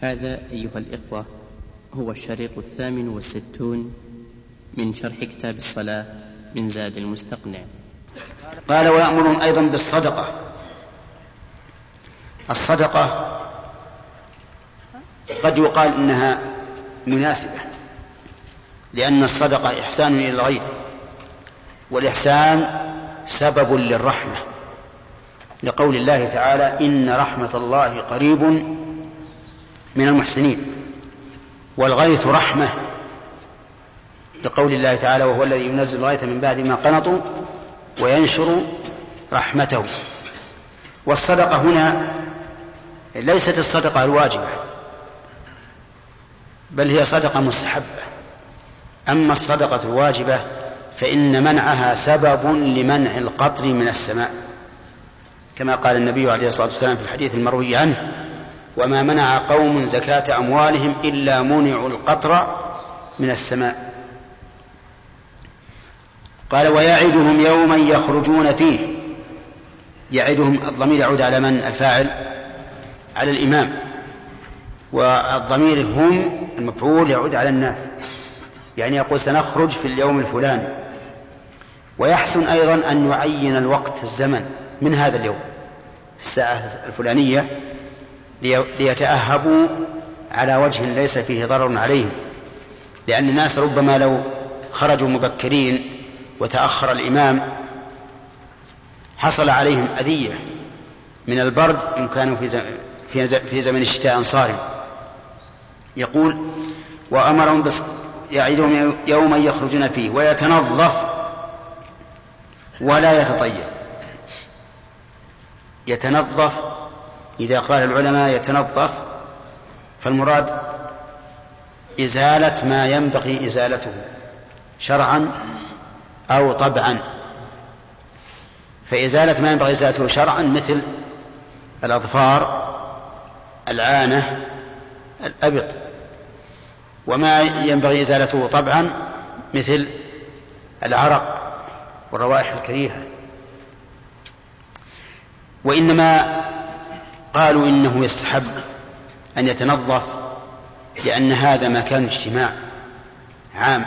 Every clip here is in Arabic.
هذا أيها الإخوة هو الشريط الثامن والستون من شرح كتاب الصلاة من زاد المستقنع. قال ويأمرهم أيضا بالصدقة. الصدقة قد يقال إنها مناسبة لأن الصدقة إحسان إلى الغير والإحسان سبب للرحمة. لقول الله تعالى إن رحمة الله قريب من المحسنين. والغيث رحمة لقول الله تعالى وهو الذي ينزل الغيث من بعد ما قنطوا وينشر رحمته. والصدقة هنا ليست الصدقة الواجبة بل هي صدقة مستحبة. أما الصدقة الواجبة فإن منعها سبب لمنع القطر من السماء كما قال النبي عليه الصلاة والسلام في الحديث المروي عنه وما منع قوم زكاة أموالهم إلا منعوا القطر من السماء. قال ويعدهم يوما يخرجون فيه. يعدهم الضمير يعود على من؟ الفاعل على الإمام. والضمير هم المفعول يعود على الناس. يعني يقول سنخرج في اليوم الفلاني. ويحسن أيضا أن يعين الوقت الزمن من هذا اليوم الساعة الفلانية ليتأهبوا على وجه ليس فيه ضرر عليهم لأن الناس ربما لو خرجوا مبكرين وتأخر الإمام حصل عليهم أذية من البرد إن كانوا في في زمن الشتاء صارم يقول وأمرهم بس يعيدهم يوما يخرجون فيه ويتنظف ولا يتطيب. يتنظف إذا قال العلماء يتنظف فالمراد إزالة ما ينبغي إزالته شرعا أو طبعا. فإزالة ما ينبغي إزالته شرعا مثل الأظفار العانة الأبط. وما ينبغي إزالته طبعا مثل العرق والروائح الكريهة. وإنما قالوا إنه يستحب أن يتنظف لأن هذا مكان اجتماع عام.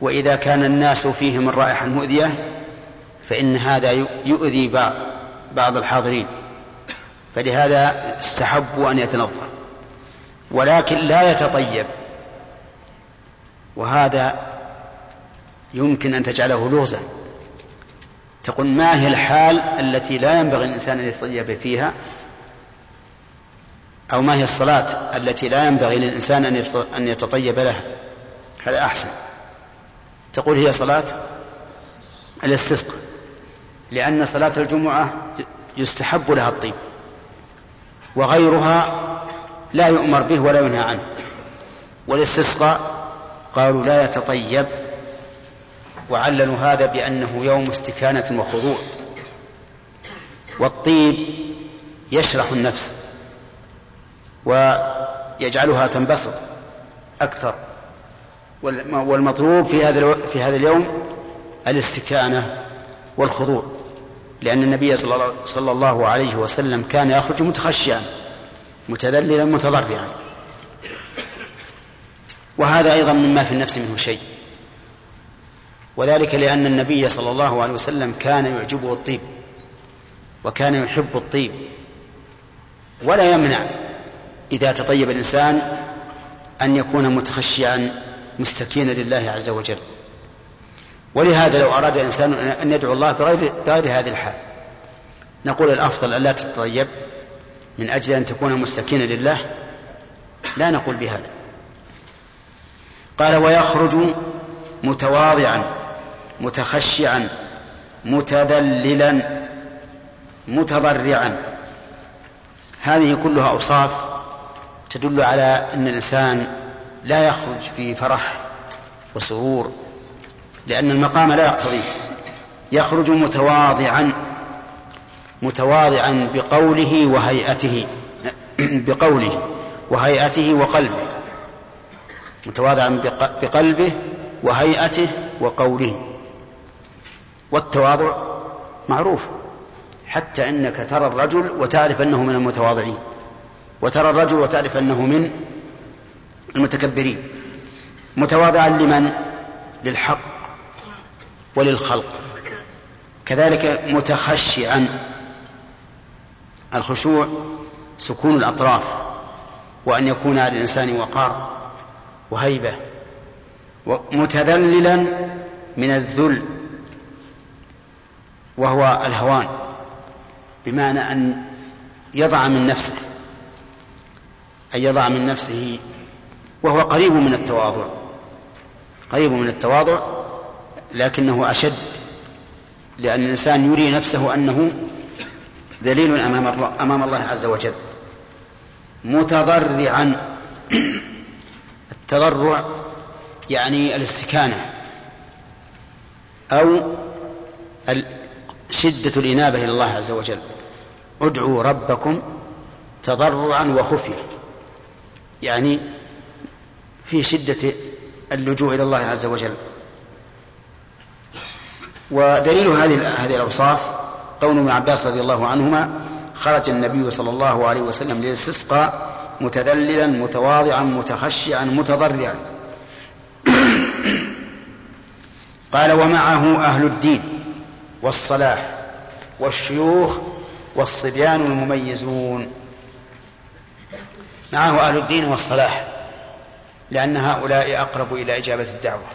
وإذا كان الناس فيهم الرائحة المؤذية فإن هذا يؤذي بعض الحاضرين. فلهذا استحبوا أن يتنظف. ولكن لا يتطيب. وهذا يمكن أن تجعله لغزا تقول ما هي الحال التي لا ينبغي الإنسان أن يتطيب فيها؟ أو ما هي الصلاة التي لا ينبغي للإنسان أن يتطيب لها؟ هذا أحسن. تقول هي صلاة الاستسقاء لأن صلاة الجمعة يستحب لها الطيب وغيرها لا يؤمر به ولا ينهى عنه. والاستسقاء قالوا لا يتطيب وعللوا هذا بأنه يوم استكانة وخضوع. والطيب يشرح النفس ويجعلها تنبسط أكثر. والمطلوب في هذا في هذا اليوم الاستكانة والخضوع لأن النبي صلى الله عليه وسلم كان يخرج متخشعا متذللا متضرعا. وهذا أيضا مما في النفس منه شيء. وذلك لأن النبي صلى الله عليه وسلم كان يعجبه الطيب وكان يحب الطيب ولا يمنع إذا تطيب الإنسان أن يكون متخشعا مستكينا لله عز وجل. ولهذا لو أراد الإنسان أن يدعو الله بغير, بغير هذه الحال. نقول الأفضل أن لا تتطيب من أجل أن تكون مستكينا لله. لا نقول بهذا. قال ويخرج متواضعا. متخشعا متذللا متضرعا. هذه كلها أوصاف تدل على أن الإنسان لا يخرج في فرح وسرور لأن المقام لا يقتضيه. يخرج متواضعا متواضعا بقوله وهيئته بقوله وهيئته وقلبه. متواضعا بقلبه وهيئته وقوله. والتواضع معروف. حتى أنك ترى الرجل وتعرف أنه من المتواضعين وترى الرجل وتعرف أنه من المتكبرين. متواضعا لمن؟ للحق وللخلق. كذلك متخشعا الخشوع سكون الأطراف وأن يكون على الإنسان وقار وهيبة. متذللا من الذل وهو الهوان بمعنى أن يضع من نفسه أن يضع من نفسه وهو قريب من التواضع قريب من التواضع لكنه أشد لأن الإنسان يري نفسه أنه ذليل أمام أمام الله عز وجل متضرعا. التضرع يعني الاستكانة أو شدة الإنابة إلى الله عز وجل. ادعوا ربكم تضرعا وخفية يعني في شدة اللجوء إلى الله عز وجل. ودليل هذه هذه الأوصاف قول ابن عباس رضي الله عنهما خرج النبي صلى الله عليه وسلم للاستسقاء متذللا متواضعا متخشعا متضرعا. قال ومعه أهل الدين. والصلاح والشيوخ والصبيان المميزون. معه أهل الدين والصلاح لأن هؤلاء أقرب إلى إجابة الدعوة.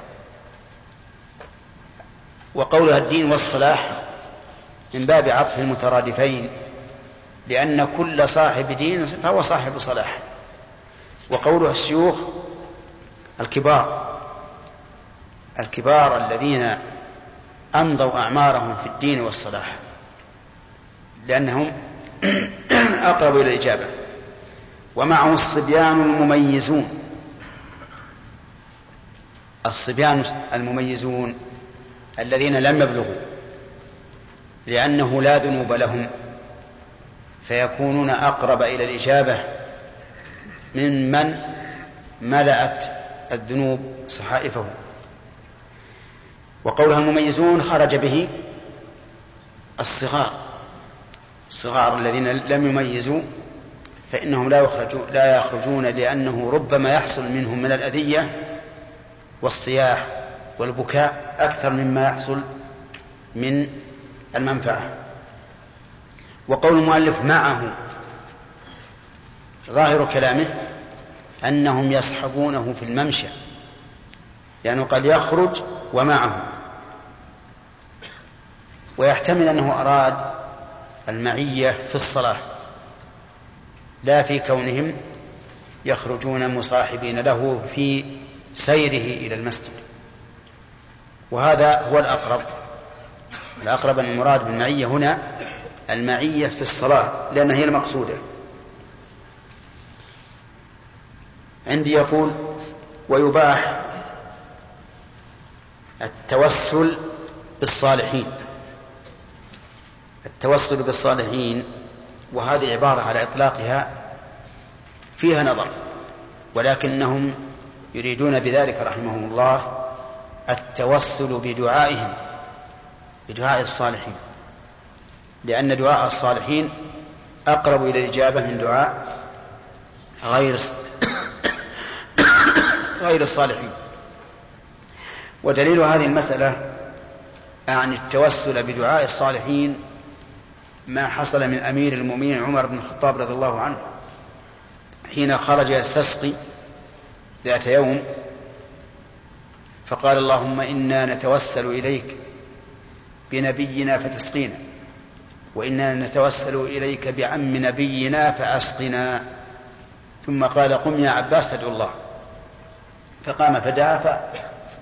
وقولها الدين والصلاح من باب عطف المترادفين لأن كل صاحب دين فهو صاحب صلاح. وقولها الشيوخ الكبار الكبار الذين أمضوا أعمارهم في الدين والصلاح لأنهم أقرب إلى الإجابة. ومعه الصبيان المميزون. الصبيان المميزون الذين لم يبلغوا لأنه لا ذنوب لهم فيكونون أقرب إلى الإجابة من من ملأت الذنوب صحائفه وقولها المميزون خرج به الصغار. الصغار الذين لم يميزوا فإنهم لا يخرجون لا يخرجون لأنه ربما يحصل منهم من الأذية والصياح والبكاء أكثر مما يحصل من المنفعة. وقول المؤلف معه ظاهر كلامه أنهم يصحبونه في الممشى لأنه قد يخرج ومعه. ويحتمل أنه أراد المعية في الصلاة. لا في كونهم يخرجون مصاحبين له في سيره إلى المسجد. وهذا هو الأقرب. الأقرب أن المراد بالمعية هنا المعية في الصلاة لأنها هي المقصودة. عندي يقول ويباح التوسل بالصالحين. التوسل بالصالحين وهذه عبارة على إطلاقها فيها نظر ولكنهم يريدون بذلك رحمهم الله التوسل بدعائهم بدعاء الصالحين لأن دعاء الصالحين أقرب إلى الإجابة من دعاء غير غير الصالحين. ودليل هذه المسألة عن التوسل بدعاء الصالحين ما حصل من أمير المؤمنين عمر بن الخطاب رضي الله عنه. حين خرج يستسقي ذات يوم فقال اللهم إنا نتوسل إليك بنبينا فتسقينا وإنا نتوسل إليك بعم نبينا فأسقنا. ثم قال قم يا عباس فادعو الله. فقام فدعا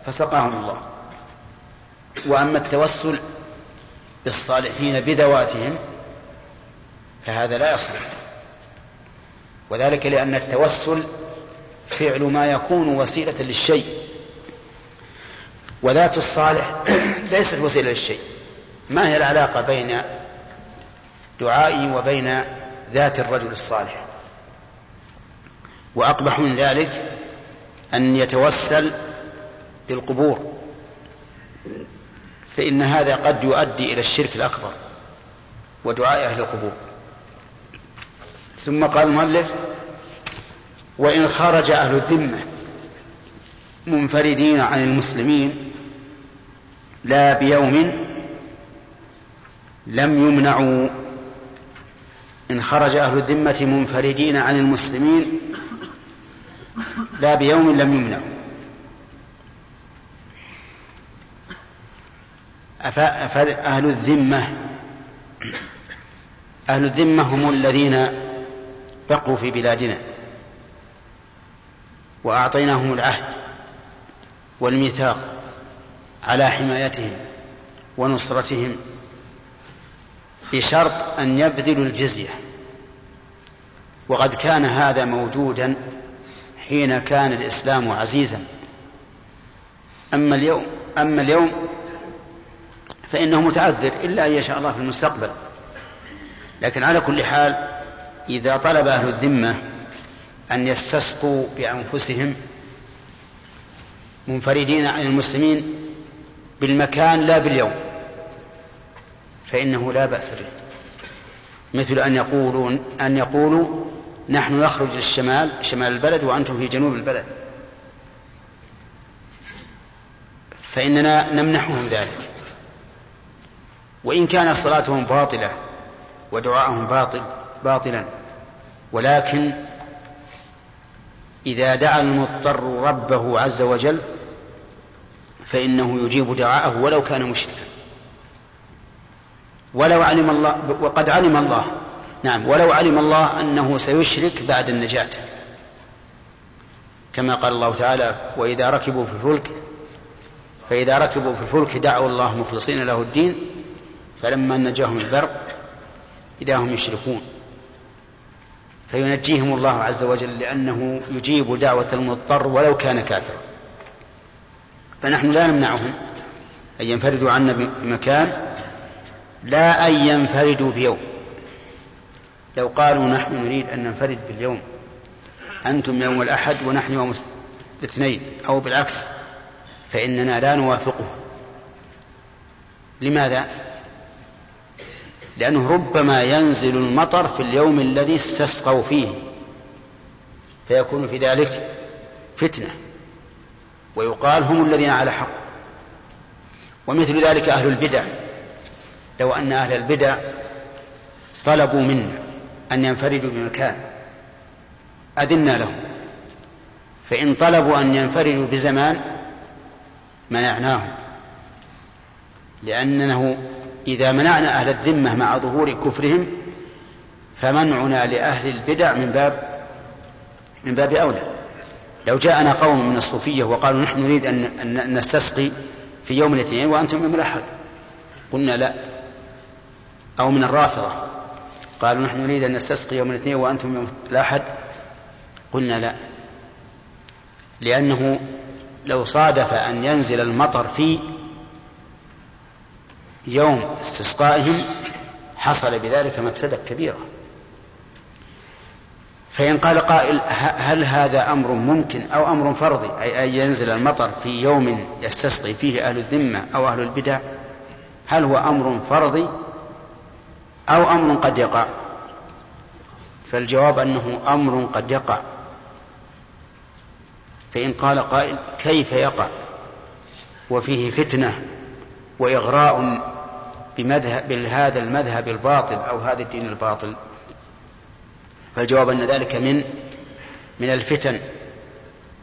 فسقاهم الله. وأما التوسل بالصالحين بذواتهم فهذا لا يصلح. وذلك لأن التوسل فعل ما يكون وسيلة للشيء. وذات الصالح ليست وسيلة للشيء. ما هي العلاقة بين دعائي وبين ذات الرجل الصالح؟ وأقبح من ذلك أن يتوسل بالقبور. فإن هذا قد يؤدي إلى الشرك الأكبر ودعاء أهل القبور. ثم قال المؤلف وإن خرج أهل الذمة منفردين عن المسلمين لا بيوم لم يمنعوا. إن خرج أهل الذمة منفردين عن المسلمين لا بيوم لم يمنعوا. أهل الذمة أهل الذمة هم الذين بقوا في بلادنا. وأعطيناهم العهد والميثاق على حمايتهم ونصرتهم بشرط أن يبذلوا الجزية. وقد كان هذا موجودا حين كان الإسلام عزيزا. أما اليوم أما اليوم فإنه متعذر إلا أن يشاء الله في المستقبل. لكن على كل حال إذا طلب أهل الذمة أن يستسقوا بأنفسهم منفردين عن المسلمين بالمكان لا باليوم فإنه لا بأس به. مثل أن يقولون أن يقولوا نحن نخرج للشمال شمال البلد وأنتم في جنوب البلد. فإننا نمنحهم ذلك. وإن كانت صلاتهم باطلة ودعاءهم باطل باطلا ولكن إذا دعا المضطر ربه عز وجل فإنه يجيب دعاءه ولو كان مشركا. ولو علم الله وقد علم الله. نعم ولو علم الله أنه سيشرك بعد النجاة. كما قال الله تعالى وإذا ركبوا في الفلك فإذا ركبوا في الفلك دعوا الله مخلصين له الدين فلما نجاهم البرق إذا هم يشركون. فينجيهم الله عز وجل لأنه يجيب دعوة المضطر ولو كان كافرا. فنحن لا نمنعهم أن ينفردوا عنا بمكان لا أن ينفردوا بيوم. لو قالوا نحن نريد أن ننفرد باليوم أنتم يوم الأحد ونحن يوم الاثنين أو بالعكس فإننا لا نوافقه. لماذا؟ لأنه ربما ينزل المطر في اليوم الذي استسقوا فيه فيكون في ذلك فتنة ويقال هم الذين على حق. ومثل ذلك أهل البدع. لو أن أهل البدع طلبوا منا أن ينفردوا بمكان أذنا لهم فإن طلبوا أن ينفردوا بزمان منعناهم لأنه إذا منعنا أهل الذمة مع ظهور كفرهم فمنعنا لأهل البدع من باب من باب أولى. لو جاءنا قوم من الصوفية وقالوا نحن نريد أن نستسقي في يوم الاثنين وأنتم يوم الأحد. قلنا لا. أو من الرافضة قالوا نحن نريد أن نستسقي يوم الاثنين وأنتم يوم الأحد. قلنا لا. لأنه لو صادف أن ينزل المطر في يوم استسقائهم حصل بذلك مفسدة كبيرة. فإن قال قائل هل هذا أمر ممكن أو أمر فرضي؟ أي أن ينزل المطر في يوم يستسقي فيه أهل الذمة أو أهل البدع؟ هل هو أمر فرضي أو أمر قد يقع؟ فالجواب أنه أمر قد يقع. فإن قال قائل كيف يقع؟ وفيه فتنة وإغراء بمذهب بهذا المذهب الباطل أو هذا الدين الباطل. فالجواب أن ذلك من من الفتن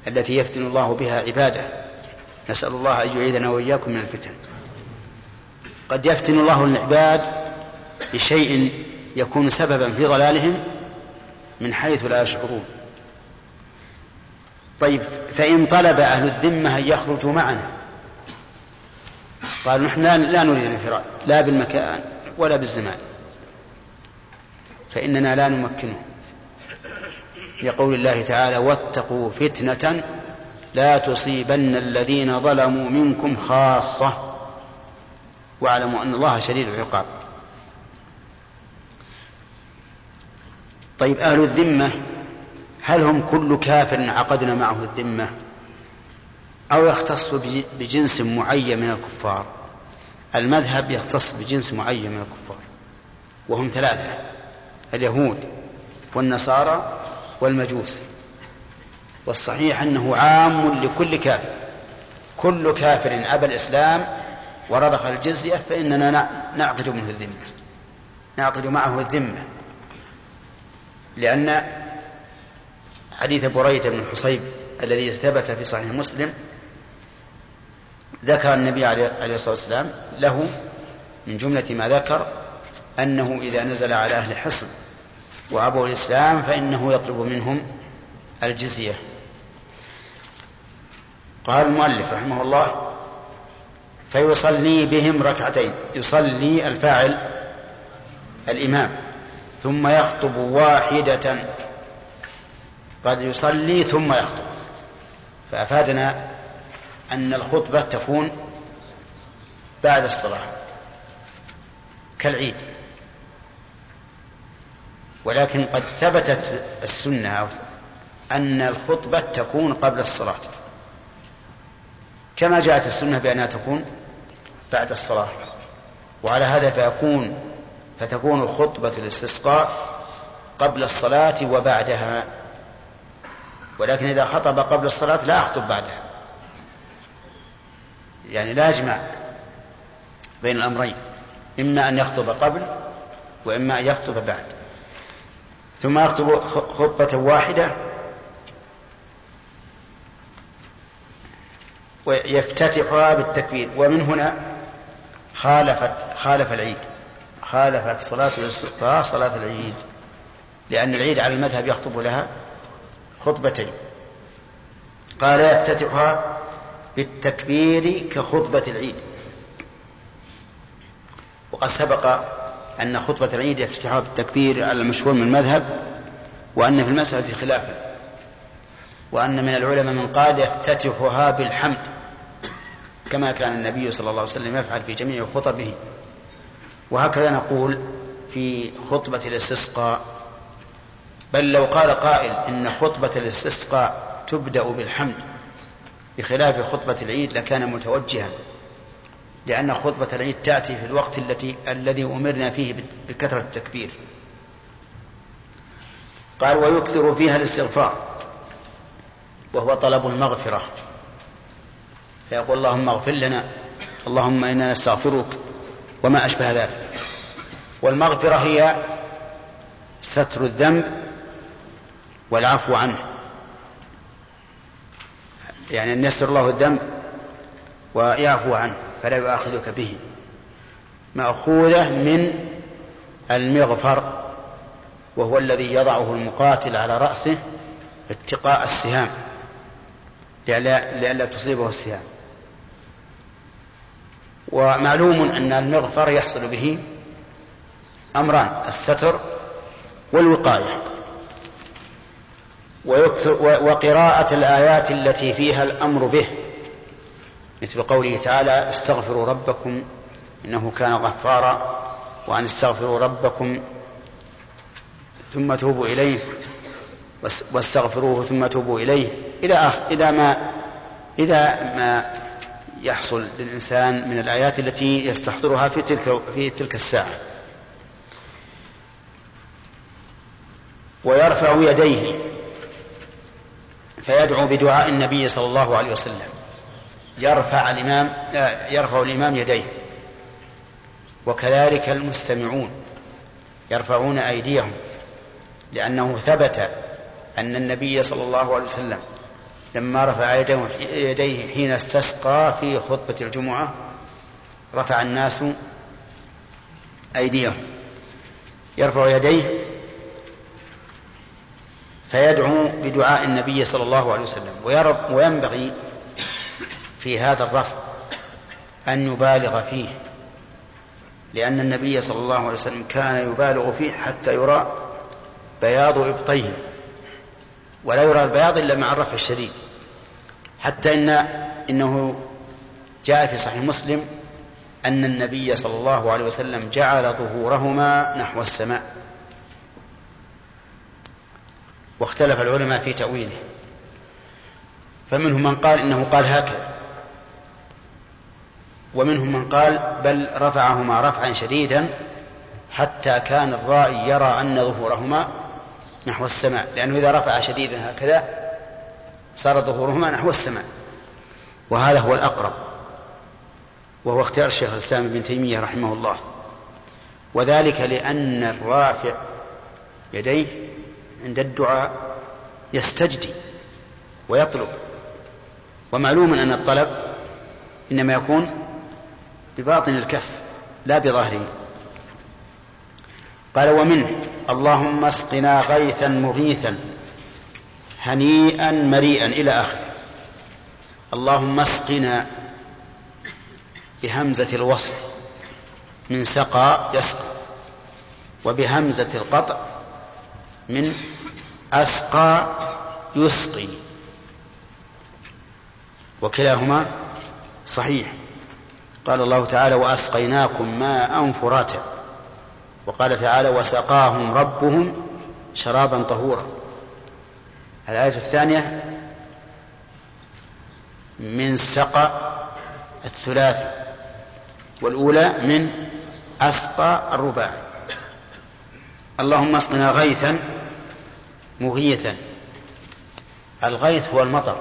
التي يفتن الله بها عباده. نسأل الله أن يعيذنا وإياكم من الفتن. قد يفتن الله العباد بشيء يكون سببا في ضلالهم من حيث لا يشعرون. طيب فإن طلب أهل الذمة أن يخرجوا معنا. قالوا نحن لا نريد الانفراد. لا بالمكان ولا بالزمان. فإننا لا نمكنه. لقول الله تعالى واتقوا فتنة لا تصيبن الذين ظلموا منكم خاصة. واعلموا أن الله شديد العقاب. طيب أهل الذمة هل هم كل كافر عقدنا معه الذمة؟ أو يختص بجنس معين من الكفار؟ المذهب يختص بجنس معين من الكفار وهم ثلاثة اليهود والنصارى والمجوس. والصحيح أنه عام لكل كافر كل كافر أبى الإسلام ورضخ الجزية فإننا نعقد منه الذمة نعقد معه الذمة. لأن حديث بريدة بن حصيب الذي ثبت في صحيح مسلم ذكر النبي عليه الصلاة والسلام له من جملة ما ذكر أنه إذا نزل على أهل حصن وأبوا الإسلام فإنه يطلب منهم الجزية. قال المؤلف رحمه الله فيصلي بهم ركعتين يصلي الفاعل الإمام ثم يخطب واحدة. قد يصلي ثم يخطب. فأفادنا أن الخطبة تكون بعد الصلاة كالعيد. ولكن قد ثبتت السنة أن الخطبة تكون قبل الصلاة. كما جاءت السنة بأنها تكون بعد الصلاة. وعلى هذا فيكون فتكون خطبة الاستسقاء قبل الصلاة وبعدها. ولكن إذا خطب قبل الصلاة لا أخطب بعدها. يعني لا يجمع بين الأمرين إما أن يخطب قبل وإما أن يخطب بعد. ثم يخطب خطبة واحدة ويفتتحها بالتكبير ومن هنا خالفت خالف العيد خالفت صلاة الاستسقاء صلاة العيد لأن العيد على المذهب يخطب لها خطبتين. قال يفتتحها بالتكبير كخطبة العيد. وقد سبق أن خطبة العيد يفتتحها بالتكبير على المشهور من المذهب وأن في المسألة خلافا وأن من العلماء من قال يفتتحها بالحمد كما كان النبي صلى الله عليه وسلم يفعل في جميع خطبه. وهكذا نقول في خطبة الاستسقاء. بل لو قال قائل إن خطبة الاستسقاء تبدأ بالحمد بخلاف خطبة العيد لكان متوجها لأن خطبة العيد تأتي في الوقت التي الذي أمرنا فيه بكثرة التكبير. قال ويكثر فيها الاستغفار وهو طلب المغفرة. فيقول اللهم اغفر لنا اللهم إنا نستغفرك وما أشبه ذلك. والمغفرة هي ستر الذنب والعفو عنه. يعني أن يسر الله الذنب ويعفو عنه فلا يؤاخذك به. مأخوذة من المغفر وهو الذي يضعه المقاتل على رأسه اتقاء السهام لئلا تصيبه السهام. ومعلوم أن المغفر يحصل به أمران الستر والوقاية. وقراءة الآيات التي فيها الأمر به. مثل قوله تعالى استغفروا ربكم إنه كان غفارا وأن استغفروا ربكم ثم توبوا إليه واستغفروه ثم توبوا إليه إلى آخر إذا ما إذا ما يحصل للإنسان من الآيات التي يستحضرها في تلك في تلك الساعة. ويرفع يديه. فيدعو بدعاء النبي صلى الله عليه وسلم. يرفع الإمام يرفع الإمام يديه. وكذلك المستمعون يرفعون أيديهم لأنه ثبت أن النبي صلى الله عليه وسلم لما رفع يديه حين استسقى في خطبة الجمعة رفع الناس أيديهم. يرفع يديه فيدعو بدعاء النبي صلى الله عليه وسلم. وينبغي في هذا الرفع أن يبالغ فيه لأن النبي صلى الله عليه وسلم كان يبالغ فيه حتى يرى بياض إبطيه. ولا يرى البياض إلا مع الرفع الشديد. حتى إن إنه جاء في صحيح مسلم أن النبي صلى الله عليه وسلم جعل ظهورهما نحو السماء. واختلف العلماء في تأويله. فمنهم من قال إنه قال هكذا. ومنهم من قال بل رفعهما رفعا شديدا حتى كان الرائي يرى أن ظهورهما نحو السماء. لأنه إذا رفع شديدا هكذا صار ظهورهما نحو السماء. وهذا هو الأقرب. وهو اختيار الشيخ الإسلام ابن تيمية رحمه الله. وذلك لأن الرافع يديه عند الدعاء يستجدي ويطلب. ومعلوم أن الطلب إنما يكون بباطن الكف لا بظهره قال ومنه اللهم اسقنا غيثا مغيثا هنيئا مريئا إلى آخره. اللهم اسقنا بهمزة الوصف من سقى يسقى وبهمزة القطع من أسقى يسقي. وكلاهما صحيح. قال الله تعالى وأسقيناكم ماء فراتا. وقال تعالى وسقاهم ربهم شرابا طهورا. الآية الثانية من سقى الثلاثي والأولى من أسقى الرباعي. اللهم اسقنا غيثا مغيثا. الغيث هو المطر.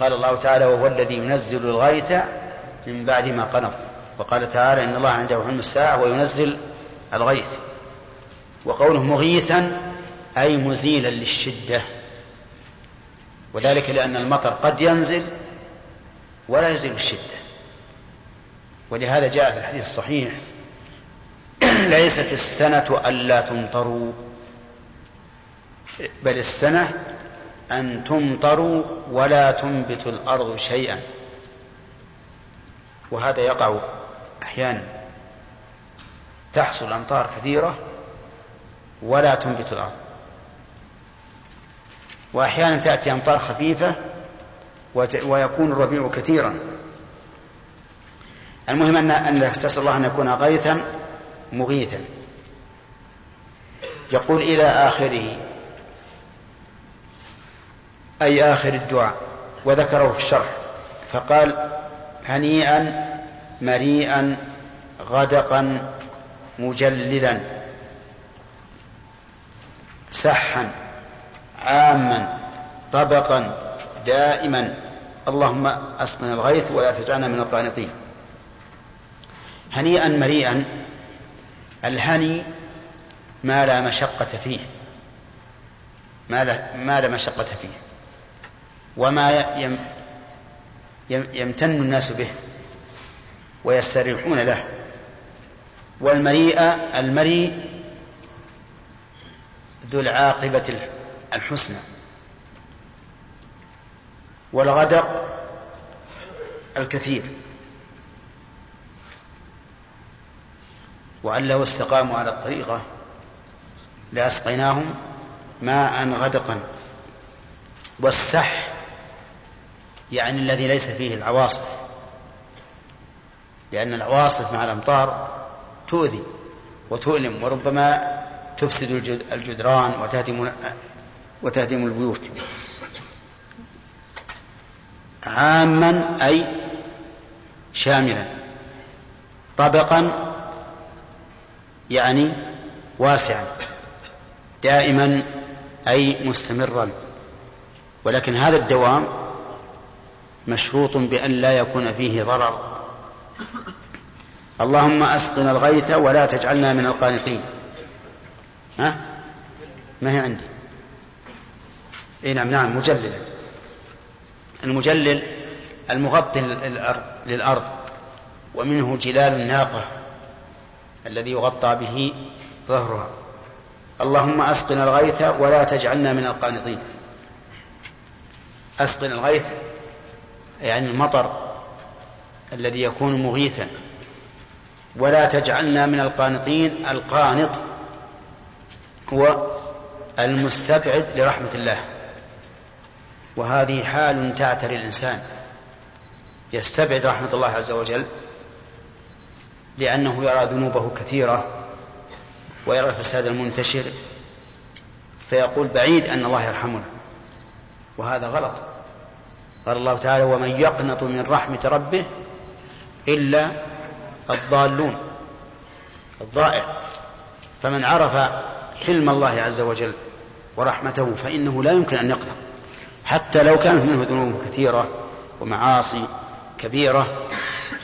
قال الله تعالى وهو الذي ينزل الغيث من بعد ما قنط. وقال تعالى إن الله عنده علم الساعة وينزل الغيث. وقوله مغيثا أي مزيلا للشدة. وذلك لأن المطر قد ينزل ولا يزيل بالشدة ولهذا جاء في الحديث الصحيح ليست السنة ألا تمطروا. بل السنة أن تمطروا ولا تنبت الأرض شيئا. وهذا يقع أحيانا. تحصل أمطار كثيرة ولا تنبت الأرض. وأحيانا تأتي أمطار خفيفة ويكون الربيع كثيرا. المهم أن تسأل الله أن يكون غيثا مغيثا. يقول إلى آخره أي آخر الدعاء وذكره في الشرح فقال هنيئا مريئا غدقا مجللا سحا عاما طبقا دائما. اللهم أسقنا الغيث ولا تجعلنا من القانطين. هنيئا مريئا الهني ما لا مشقة فيه. ما لا, ما لا مشقة فيه. وما يمتن الناس به ويستريحون له. والمريء المريء ذو العاقبة الحسنى. والغدق الكثير. وأن لو استقاموا على الطريقة لأسقيناهم ماء غدقا. والسح يعني الذي ليس فيه العواصف لأن العواصف مع الأمطار تؤذي وتؤلم وربما تفسد الجدران وتهدم وتهدم البيوت. عاما أي شاملا طبقا يعني واسعا دائما أي مستمرا. ولكن هذا الدوام مشروط بأن لا يكون فيه ضرر. اللهم أسقنا الغيث ولا تجعلنا من القانطين. ها؟ ما هي عندي. إي نعم نعم مجللا المجلل المغطي للأرض ومنه جلال الناقة. الذي يغطى به ظهرها. اللهم أسقنا الغيث ولا تجعلنا من القانطين. أسقنا الغيث يعني المطر الذي يكون مغيثا. ولا تجعلنا من القانطين القانط هو المستبعد لرحمة الله. وهذه حال تعتري الإنسان يستبعد رحمة الله عز وجل. لأنه يرى ذنوبه كثيرة ويرى الفساد المنتشر فيقول بعيد أن الله يرحمنا. وهذا غلط. قال الله تعالى ومن يقنط من رحمة ربه إلا الضالون الضائع. فمن عرف حلم الله عز وجل ورحمته فإنه لا يمكن أن يقنط. حتى لو كانت منه ذنوب كثيرة ومعاصي كبيرة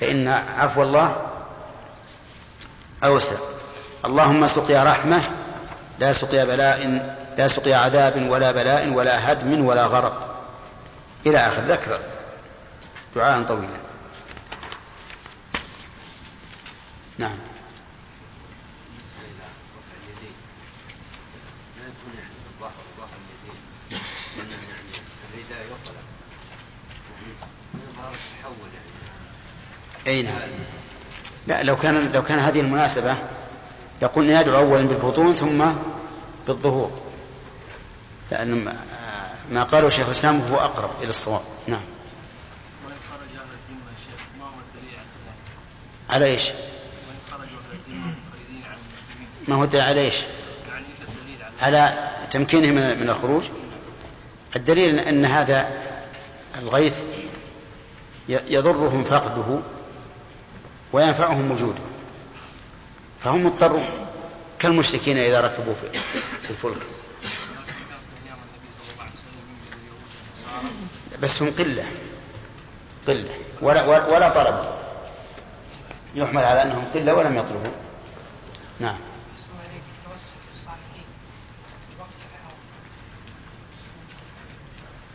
فإن عفو الله أوسع اللهم سقيا رحمة لا سقيا بلاء لا سقيا عذاب ولا بلاء ولا هدم ولا غرق. إلى آخر ذكر دعاء طويلا. نعم. أي نعم. لا لو كان لو كان هذه المناسبة لقلنا يدعو أولا بالبطون ثم بالظهور. لأن ما قاله شيخ الإسلام هو أقرب إلى الصواب. نعم. على إيش؟ ما هو الدليل على إيش؟ على تمكينه من الخروج؟ الدليل إن هذا الغيث يضرهم فقده. وينفعهم وجوده فهم مضطرون. كالمشركين إذا ركبوا في الفلك. بس هم قلة. قلة. ولا, ولا طلب يحمل على أنهم قلة ولم يطلبوا. نعم.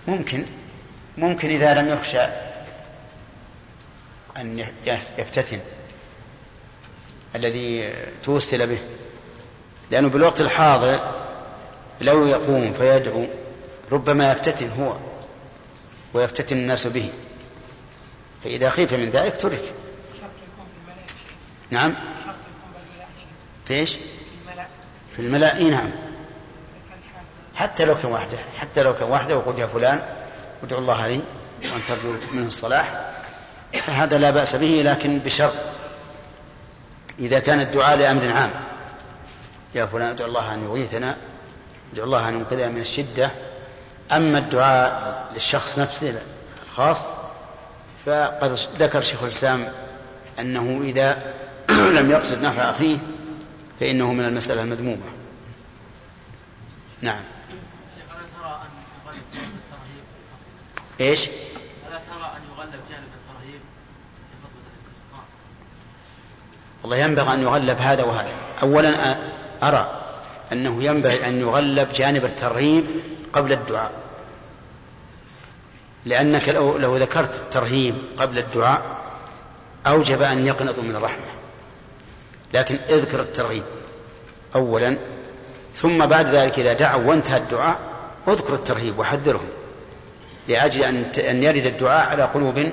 ممكن. ممكن إذا لم يخشى أن يفتتن الذي توسل به لأنه بالوقت الحاضر لو يقوم فيدعو ربما يفتتن هو ويفتتن الناس به. فإذا خيف من ذلك ترك. نعم. في إيش؟ في الملأ. إي نعم. حتى لو كان وحده حتى لو كان وحده وقلت يا فلان ادعو الله لي وأن ترجو منه الصلاح. فهذا لا بأس به لكن بشرط إذا كان الدعاء لأمر عام. يا فلان ادعو الله أن يغيثنا ادعو الله أن ينقذنا من الشدة. أما الدعاء للشخص نفسه الخاص فقد ذكر شيخ الإسلام أنه إذا لم يقصد نفع أخيه فإنه من المسألة المذمومة. نعم. إيش؟ ألا ترى أن يغلب جانب الترهيب في خطبة الاستسقاء؟ والله ينبغي أن يغلب هذا وهذا. أولا أرى أنه ينبغي أن يغلب جانب الترهيب قبل الدعاء. لأنك لو, لو ذكرت الترهيب قبل الدعاء أوجب أن يقنطوا من الرحمة. لكن اذكر الترغيب أولا ثم بعد ذلك إذا دعوا وانتهى الدعاء اذكر الترهيب وحذرهم. لأجل أن أن يرد الدعاء على قلوب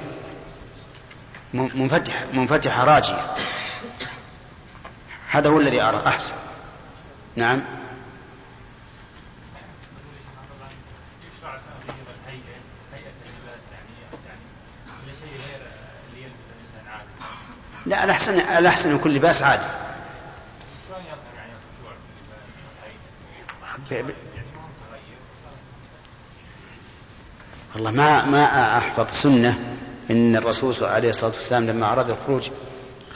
منفتحة منفتحة راجية. هذا هو الذي أرى. أحسن. نعم. لا الأحسن الأحسن يكون لباس عادي. والله ما ما أحفظ سنة إن الرسول عليه الصلاة والسلام لما أراد الخروج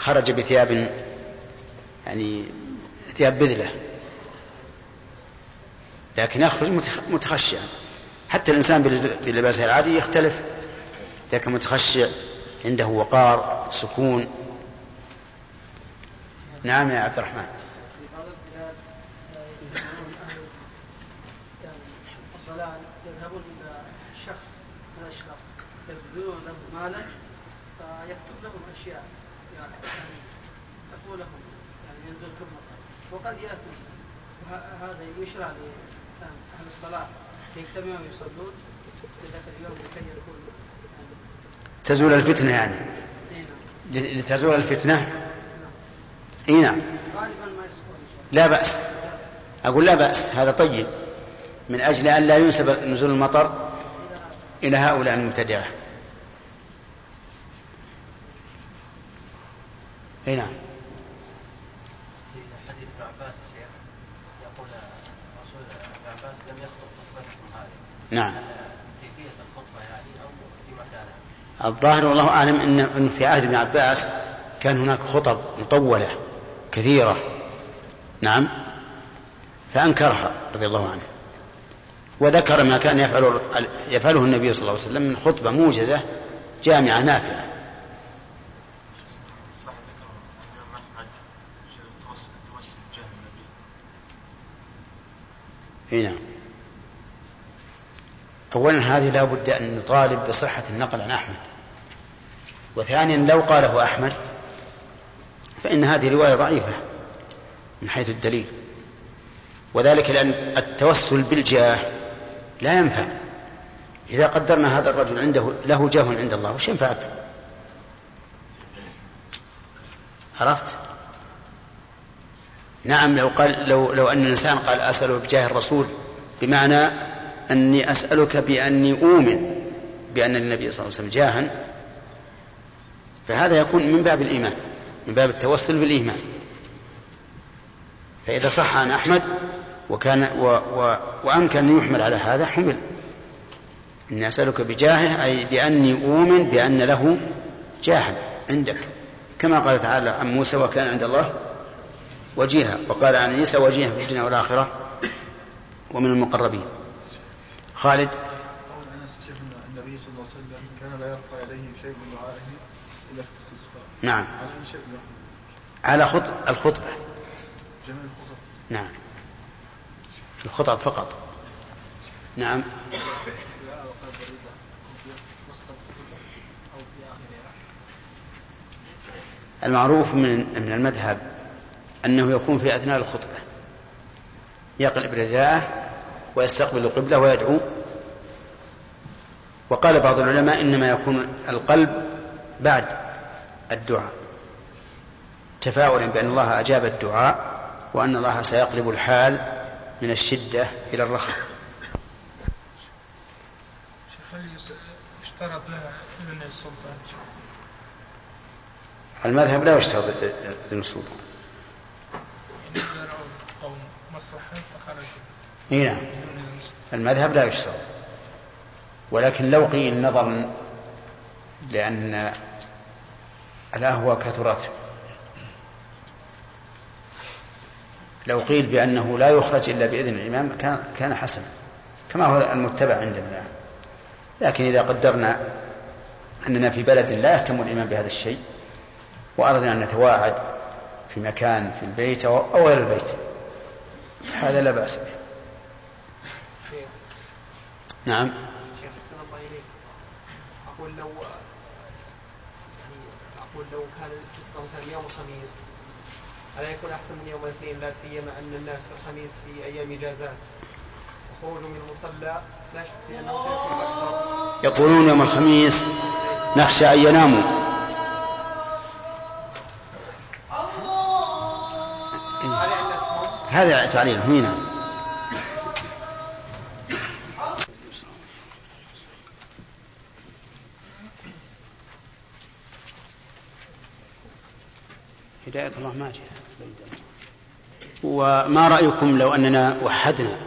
خرج بثياب يعني ثياب بذلة. لكن يخرج متخشعا حتى الإنسان بلباسه العادي يختلف. اذا كان متخشع عنده وقار سكون. نعم يا عبد الرحمن. يبذلون له مالا فيكتب لهم اشياء يعني تقول لهم يعني ينزل كل مطر وقد ياتون وهذا يشرع لأهل الصلاة يجتمعوا ويصلون في ذاك اليوم لكي يكون تزول الفتنة يعني. نعم. لتزول الفتنة؟ اي نعم. لا بأس. أقول لا بأس. هذا طيب. من أجل أن لا ينسب نزول المطر إلى هؤلاء المبتدعة. أي نعم في حديث ابن عباس شيخ يقول الرسول ابن عباس لم يخطب خطبتكم هذه نعم. كيفية الخطبة يعني الظاهر والله أعلم أن في عهد ابن عباس كان هناك خطب مطولة كثيرة. نعم. فأنكرها رضي الله عنه. وذكر ما كان يفعله يفعله النبي صلى الله عليه وسلم من خطبة موجزة جامعة نافعة. اي نعم. اولا هذه لا بد أن نطالب بصحة النقل عن أحمد. وثانيا لو قاله أحمد فإن هذه رواية ضعيفة من حيث الدليل. وذلك لأن التوسل بالجاه لا ينفع. إذا قدرنا هذا الرجل عنده له جاه عند الله وش ينفعك؟ عرفت؟ نعم لو قال لو لو أن الإنسان قال أسأله بجاه الرسول بمعنى أني أسألك بأني أؤمن بأن النبي صلى الله عليه وسلم جاها فهذا يكون من باب الإيمان من باب التوسل بالإيمان. فإذا صح عن أحمد وكان و و وأمكن أن يحمل على هذا حمل. أني أسألك بجاهه أي بأني أؤمن بأن له جاها عندك. كما قال تعالى عن موسى وكان عند الله وجيها. وقال عن عيسى وجيها في الدنيا والآخرة ومن المقربين. خالد. قول انس النبي صلى الله عليه وسلم كان لا يرفع يديه شيء من دعائه الا في الاستسقاء نعم. على اي شيء على خطب الخطبة. جميع الخطب نعم. الخطب فقط. نعم. المعروف من من المذهب أنه يكون في أثناء الخطبة. يقلب رداءه ويستقبل القبلة ويدعو. وقال بعض العلماء إنما يكون القلب بعد الدعاء. تفاؤلا بأن الله أجاب الدعاء وأن الله سيقلب الحال من الشدة إلى الرخاء. يشترط إذن السلطان؟ المذهب لا يشترط إذن السلطان إي نعم. المذهب لا يشترط. ولكن لو قيل نظرا لأن الأهوى كثرت. لو قيل بأنه لا يخرج إلا بإذن الإمام كان كان حسنا كما هو المتبع عندنا الآن. لكن إذا قدرنا أننا في بلد لا يهتم الإمام بهذا الشيء وأردنا أن نتواعد في مكان في البيت أو غير البيت هذا لا بأس به. نعم. شيخ السلام الله إليك أقول لو يعني أقول لو كان الاستسقاء مثلا يوم الخميس ألا يكون أحسن من يوم الاثنين؟ لا سيما أن الناس في الخميس في أيام إجازات. وخروج من المصلى لا شك في أنه سيكون أكثر يقولون يوم الخميس نخشى أن يناموا. هذا تعليل هنا. هداية الله ما جاء. وما رأيكم لو أننا وحدنا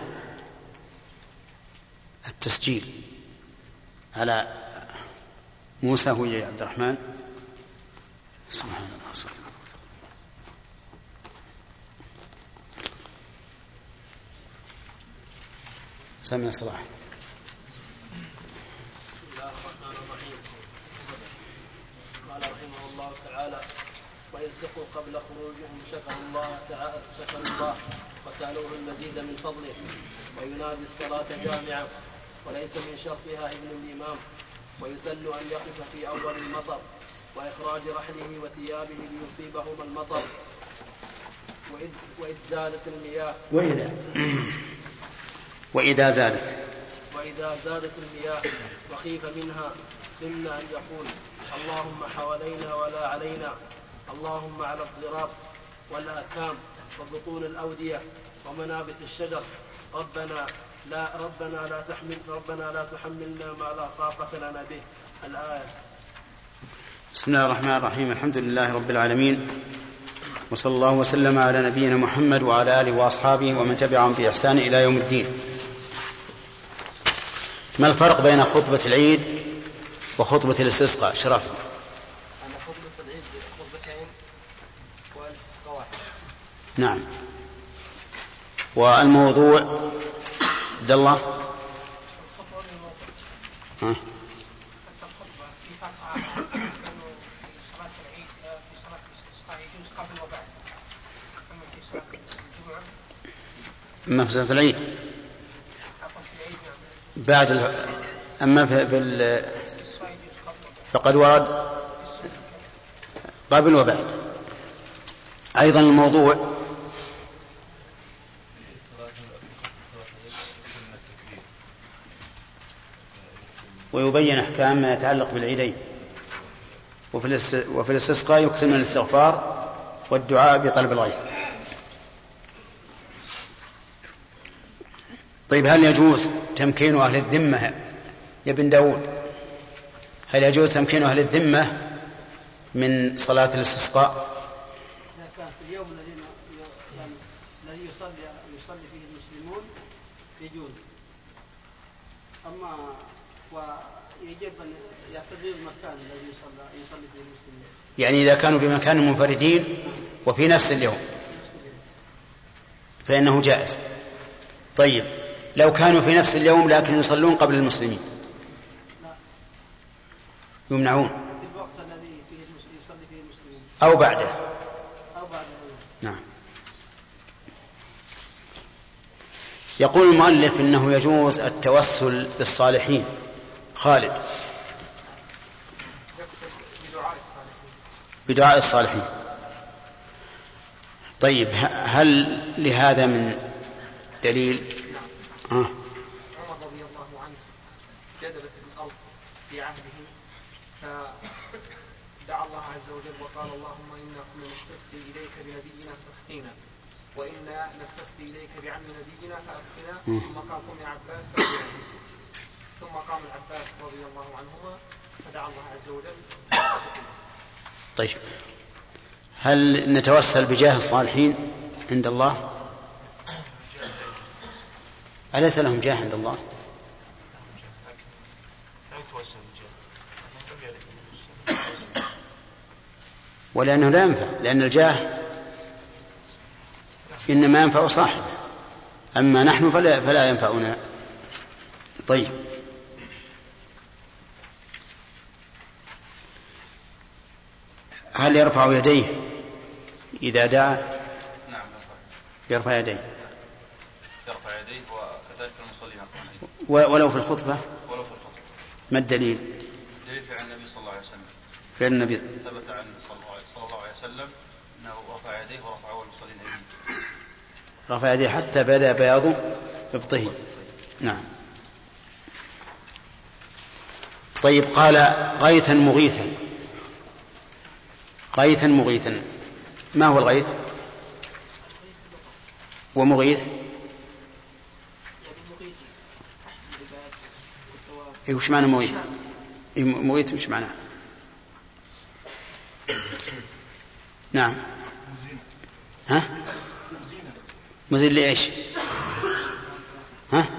التسجيل على موسى هو عبد الرحمن؟ سبحان الله صلى سمع صلاح بسم الله الرحمن الرحيم قال رحمه الله تعالى وإن سقوا قبل خروجهم شكروا الله تعالى شكروا الله وسألوه المزيد من فضله. وينادي الصلاة جامعة وليس من شرطها ابن الإمام. ويسن أن يقف في أول المطر وإخراج رحله وثيابه ليصيبهما المطر. وإذ, وإذ زالت المياه. وإذا؟ وإذا زادت وإذا زادت المياه وخيف منها سن أن يقول اللهم حوالينا ولا علينا. اللهم على الضراب والآكام وبطون الأودية ومنابت الشجر. ربنا لا ربنا لا تحمل ربنا لا تحملنا ما لا طاقة لنا به. الآية. بسم الله الرحمن الرحيم. الحمد لله رب العالمين. وصلى الله وسلم على نبينا محمد وعلى آله وأصحابه ومن تبعهم بإحسان إلى يوم الدين. ما الفرق بين خطبة العيد وخطبة الاستسقاء؟ شرف أن خطبة العيد خطبتين نعم. والموضوع عبد الله؟ ها؟ أما في صلاة العيد؟ بعد ال... أما في, في ال... فقد ورد قبل وبعد. أيضا الموضوع. ويبين أحكام ما يتعلق بالعيدين. وفي الاست- وفي الاستسقاء يكثر من الاستغفار والدعاء بطلب الغيث. طيب هل يجوز تمكين أهل الذمة يا ابن داود؟ هل يجوز تمكين أهل الذمة من صلاة الاستسقاء إذا كان في اليوم الذي يعني الذي يصلي يصلي فيه المسلمون يجوز. أما ويجب أن يعتذر المكان الذي يصلى يصلي فيه المسلمون يعني إذا كانوا بمكان منفردين وفي نفس اليوم. فإنه جائز. طيب. لو كانوا في نفس اليوم لكن يصلون قبل المسلمين. يمنعون. في الوقت الذي يصلي فيه المسلمون أو بعده أو بعد الأيام نعم يقول المؤلف إنه يجوز التوسل بالصالحين خالد. بدعاء الصالحين. طيب هل لهذا من دليل؟ آه. عمر رضي الله عنه جدبت الأرض في عهده فدعا الله عز وجل وقال اللهم إنا كنا نستسقي إليك بنبينا فاسقينا وإنا نستسقي إليك بعم نبينا فأسقنا. ثم قام قم يا عباس. ثم قام العباس رضي الله عنهما فدعا الله عز وجل. طيب. هل نتوسل بجاه الصالحين عند الله؟ أليس لهم جاه عند الله؟ ولأنه لا ينفع لأن الجاه إنما ينفع صاحبه. أما نحن فلا, فلا ينفعنا. طيب. هل يرفع يديه؟ إذا دعا. نعم يرفع. يديه. يرفع يديه وكذلك المصلين ولو في الخطبة. ولو في الخطبة. ما الدليل؟ دليل فعل النبي صلى الله عليه وسلم. فعل النبي. ثبت عن صلى الله عليه- وسلم أنه رفع يديه ورفع اول المصلين ايديهم رفع يديه حتى بدا بياض ابطه نعم. طيب قال غيثا مغيثا. غيثا مغيثا. ما هو الغيث؟ ومغيث؟ إيه وش معنى مغيث؟ إيه مغيث وش معناه؟ نعم. ها؟ مزيل لإيش؟ ها؟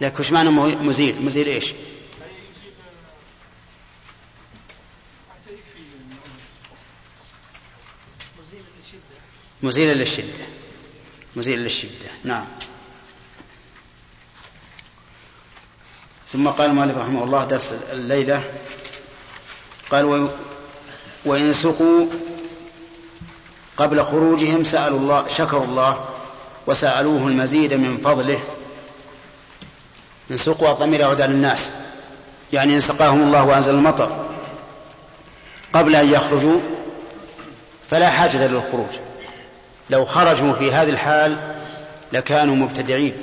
لك وش معنى مزيل مزيل إيش مزيل للشدة. مزيل للشدة. نعم. ثم قال المؤلف رحمه الله درس الليلة. قال وإن سقوا قبل خروجهم سألوا الله شكروا الله وسألوه المزيد من فضله. إن سقوا الضمير يعود على الناس. يعني إن سقاهم الله وأنزل المطر. قبل أن يخرجوا فلا حاجة للخروج. لو خرجوا في هذه الحال لكانوا مبتدعين.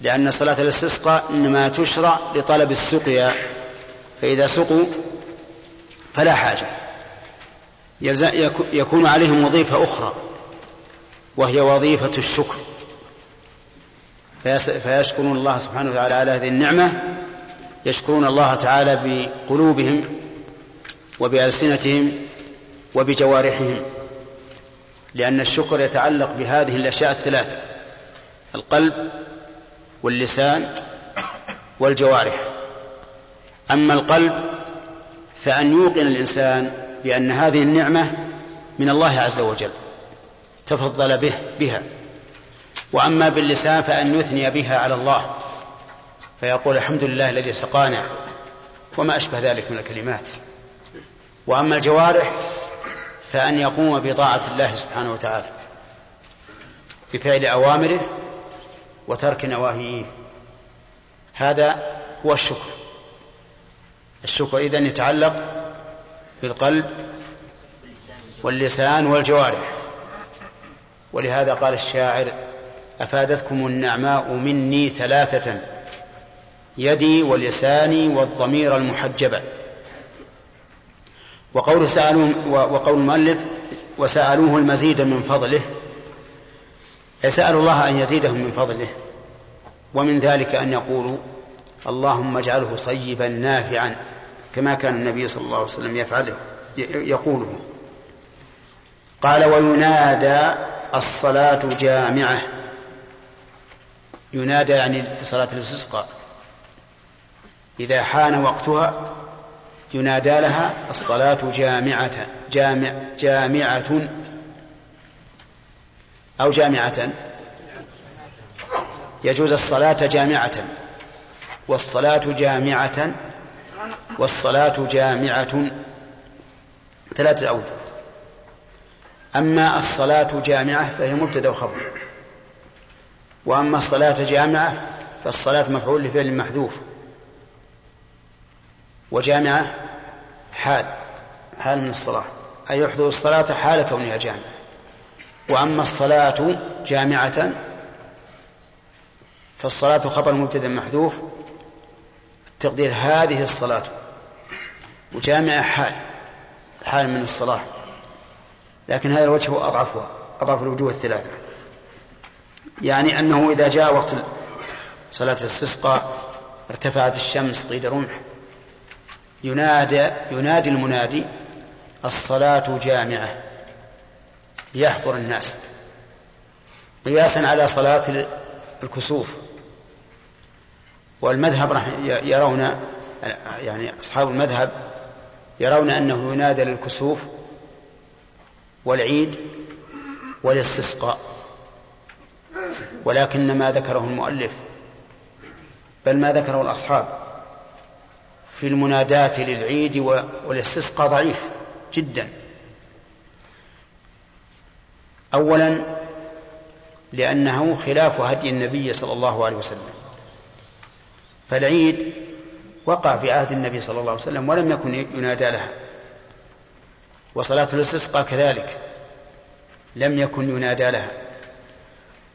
لأن صلاة الاستسقاء إنما تشرع لطلب السقيا. فإذا سقوا فلا حاجة. يكون عليهم وظيفة أخرى وهي وظيفة الشكر. فيشكرون الله سبحانه وتعالى على هذه النعمة يشكرون الله تعالى بقلوبهم وبألسنتهم وبجوارحهم لأن الشكر يتعلق بهذه الأشياء الثلاثة القلب واللسان والجوارح. أما القلب فأن يوقن الإنسان بأن هذه النعمة من الله عز وجل تفضل به بها. وأما باللسان فأن يثني بها على الله. فيقول الحمد لله الذي سقانا وما أشبه ذلك من الكلمات. وأما الجوارح فأن يقوم بطاعة الله سبحانه وتعالى بفعل أوامره وترك نواهيه. هذا هو الشكر. الشكر إذن يتعلق بالقلب واللسان والجوارح. ولهذا قال الشاعر أفادتكم النعماء مني ثلاثة يدي ولساني والضمير المحجبة. وقول سألوا وقول المؤلف وسألوه المزيد من فضله. يسأل الله أن يزيدهم من فضله. ومن ذلك أن يقولوا اللهم اجعله صيبا نافعا. كما كان النبي صلى الله عليه وسلم يفعله يقوله. قال وينادى الصلاة جامعة ينادى يعني صلاة الاستسقاء. إذا حان وقتها ينادى لها الصلاة جامعة جامع جامعة أو جامعة. يجوز الصلاة جامعة. والصلاة جامعة والصلاة جامعة. ثلاثة أوجه أما الصلاة جامعة فهي مبتدأ وخبر. وأما الصلاة جامعة فالصلاة مفعول لفعل محذوف. وجامعة حال حال من الصلاة. أي يحضر الصلاة حال كونها جامعة. وأما الصلاة جامعة فالصلاة خبر مبتدأ محذوف. تقدير هذه الصلاة. وجامعة حال حال من الصلاة لكن هذا الوجه أضعفها أضعف الوجوه الثلاثة. يعني أنه إذا جاء وقت صلاة الاستسقاء ارتفعت الشمس قيد رمح ينادى ينادي المنادي الصلاة جامعة يحضر الناس. قياسا على صلاة الكسوف. والمذهب يرون يعني أصحاب المذهب يرون أنه ينادى للكسوف والعيد والاستسقاء ولكن ما ذكره المؤلف بل ما ذكره الأصحاب في المناداة للعيد والاستسقاء ضعيف جدا. أولا لأنه خلاف هدي النبي صلى الله عليه وسلم فالعيد وقع في عهد النبي صلى الله عليه وسلم ولم يكن ينادى لها. وصلاة الاستسقاء كذلك لم يكن ينادى لها.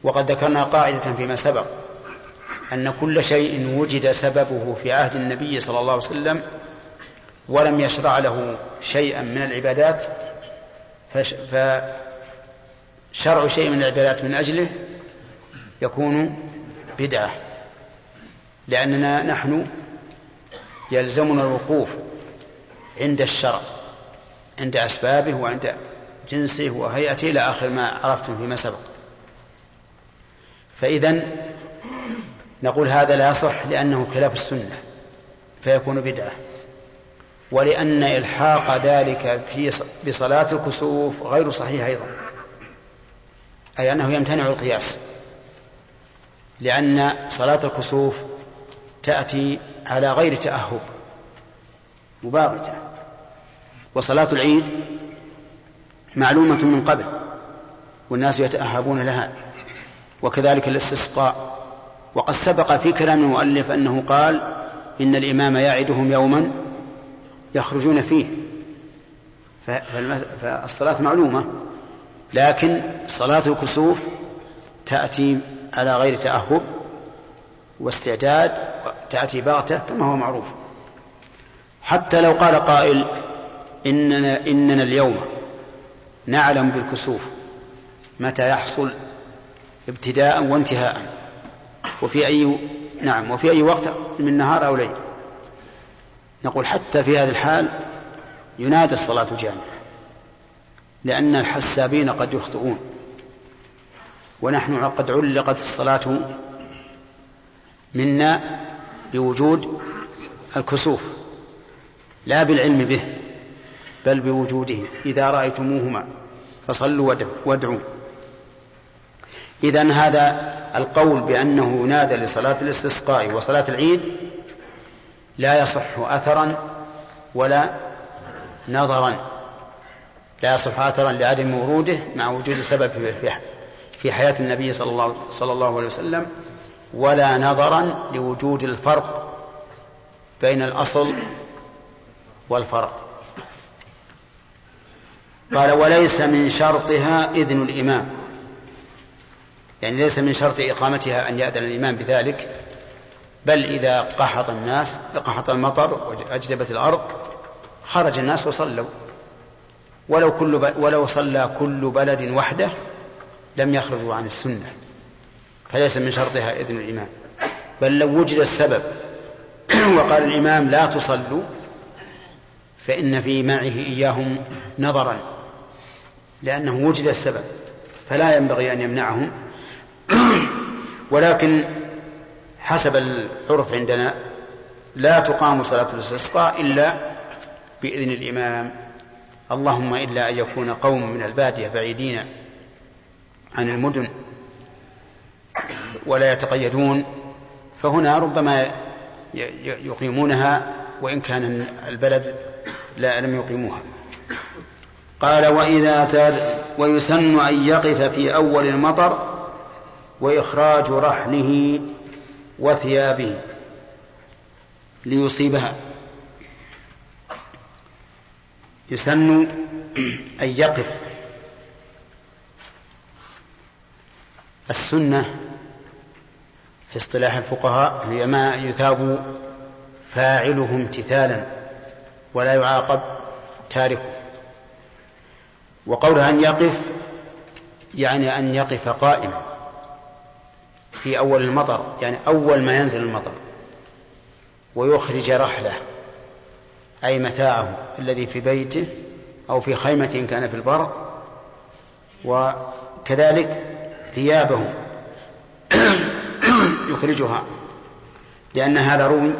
وقد ذكرنا قاعدة فيما سبق أن كل شيء وجد سببه في عهد النبي صلى الله عليه وسلم ولم يشرع له شيئا من العبادات فشرع شيء من العبادات من أجله يكون بدعة. لأننا نحن يلزمنا الوقوف عند الشرع عند أسبابه وعند جنسه وهيئته إلى آخر ما عرفتم فيما سبق. فإذا نقول هذا لا يصح لأنه خلاف السنة فيكون بدعة. ولأن إلحاق ذلك في بصلاة الكسوف غير صحيح أيضا. أي أنه يمتنع القياس. لأن صلاة الكسوف تأتي على غير تأهب. مباغتة وصلاة العيد معلومة من قبل والناس يتأهبون لها. وكذلك الاستسقاء. وقد سبق في كلام المؤلف أنه قال إن الإمام يعدهم يوما يخرجون فيه. فالصلاة معلومة لكن صلاة الكسوف تأتي على غير تأهب. واستعداد تأتي بغتة كما هو معروف. حتى لو قال قائل إننا, إننا اليوم نعلم بالكسوف متى يحصل ابتداء وانتهاء. وفي أي نعم وفي أي وقت من نهار أو ليل. نقول حتى في هذه الحال ينادى الصلاة جامعة لأن الحسابين قد يخطئون ونحن قد علقت الصلاة منا بوجود الكسوف لا بالعلم به بل بوجوده. إذا رأيتموهما فصلوا وادعوا. إذا هذا القول بأنه ينادى لصلاة الاستسقاء وصلاة العيد لا يصح أثرا ولا نظرا. لا يصح أثرا لعدم وروده مع وجود سبب في حياة النبي صلى الله, صلى الله عليه وسلم. ولا نظرا لوجود الفرق بين الأصل والفرق. قال وليس من شرطها إذن الإمام. يعني ليس من شرط إقامتها أن يأذن الإمام بذلك بل إذا قحط الناس قحط المطر وأجدبت الأرض خرج الناس وصلوا. ولو كل. ولو صلى كل بلد وحده لم يخرجوا عن السنة. فليس من شرطها إذن الإمام. بل لو وجد السبب وقال الإمام لا تصلوا فإن في معه إياهم نظرا لأنه وجد السبب فلا ينبغي أن يمنعهم. ولكن حسب العرف عندنا لا تقام صلاة الاستسقاء إلا بإذن الإمام. اللهم إلا أن يكون قوم من البادية بعيدين عن المدن. ولا يتقيدون فهنا ربما يقيمونها وإن كان البلد لا لم يقيموها. قال وإذا زاد ويسن أن يقف في أول المطر وإخراج رحله وثيابه ليصيبها. يسن أن يقف. السنة في اصطلاح الفقهاء هي ما يثاب فاعله امتثالا ولا يعاقب تاركه. وقولها أن يقف يعني أن يقف قائما في أول المطر يعني أول ما ينزل المطر ويخرج رحله أي متاعه الذي في بيته أو في خيمة كان في البر وكذلك ثيابه. يخرجها لأن هذا روي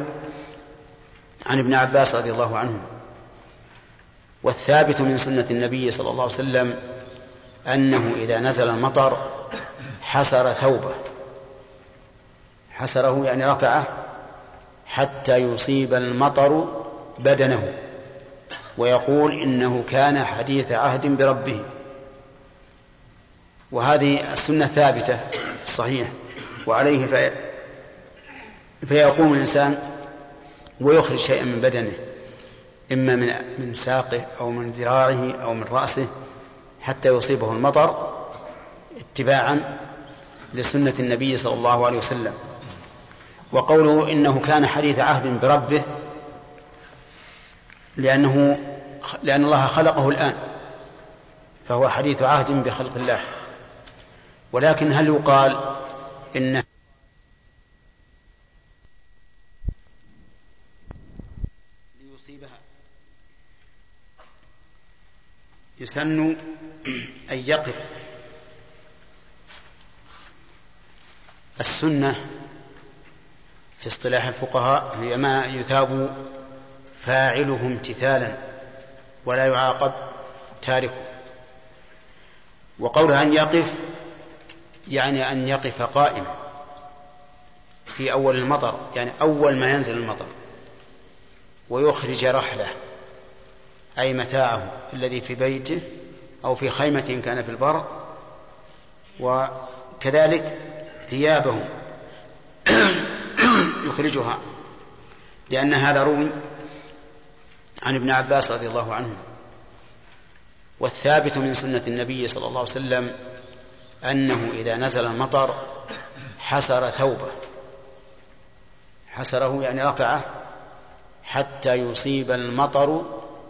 عن ابن عباس رضي الله عنه. والثابت من سنة النبي صلى الله عليه وسلم أنه إذا نزل المطر حسر ثوبه. حسره يعني رفعه حتى يصيب المطر بدنه ويقول إنه كان حديث عهد بربه. وهذه السنة ثابتة صحيح. وعليه في فيقوم الإنسان ويخرج شيئا من بدنه إما من من ساقه أو من ذراعه أو من رأسه حتى يصيبه المطر اتباعا لسنة النبي صلى الله عليه وسلم. وقوله إنه كان حديث عهد بربه لأنه لأن الله خلقه الآن فهو حديث عهد بخلق الله. ولكن هل يقال إن ليصيبها. يسن أن يقف. السنة في اصطلاح الفقهاء هي ما يثاب فاعله امتثالا ولا يعاقب تاركه. وقولها أن يقف يعني أن يقف قائما في أول المطر يعني أول ما ينزل المطر ويخرج رحله أي متاعه الذي في بيته أو في خيمة كان في البر وكذلك ثيابه يخرجها لأن هذا روي عن ابن عباس رضي الله عنه والثابت من سنة النبي صلى الله عليه وسلم أنه إذا نزل المطر حسر ثوبه. حسره يعني رفعه حتى يصيب المطر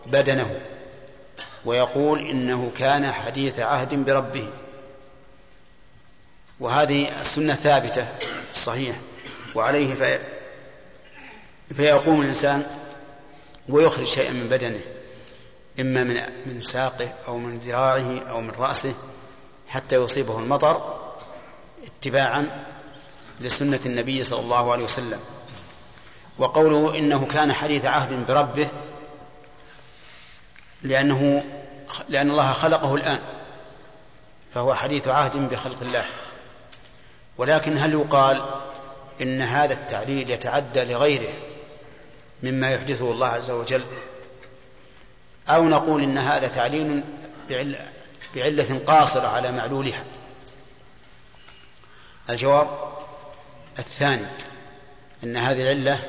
بدنه. ويقول إنه كان حديث عهد بربه. وهذه السنة ثابتة صحيح. وعليه في فيقوم الإنسان ويخرج شيئا من بدنه. إما من من ساقه أو من ذراعه أو من رأسه. حتى يصيبه المطر اتباعا لسنة النبي صلى الله عليه وسلم. وقوله إنه كان حديث عهد بربه لأنه لأن الله خلقه الآن فهو حديث عهد بخلق الله. ولكن هل يقال إن هذا التعليل يتعدى لغيره مما يحدثه الله عز وجل؟ أو نقول إن هذا تعليل بعلة, قاصرة على معلولها. الجواب الثاني أن هذه العلة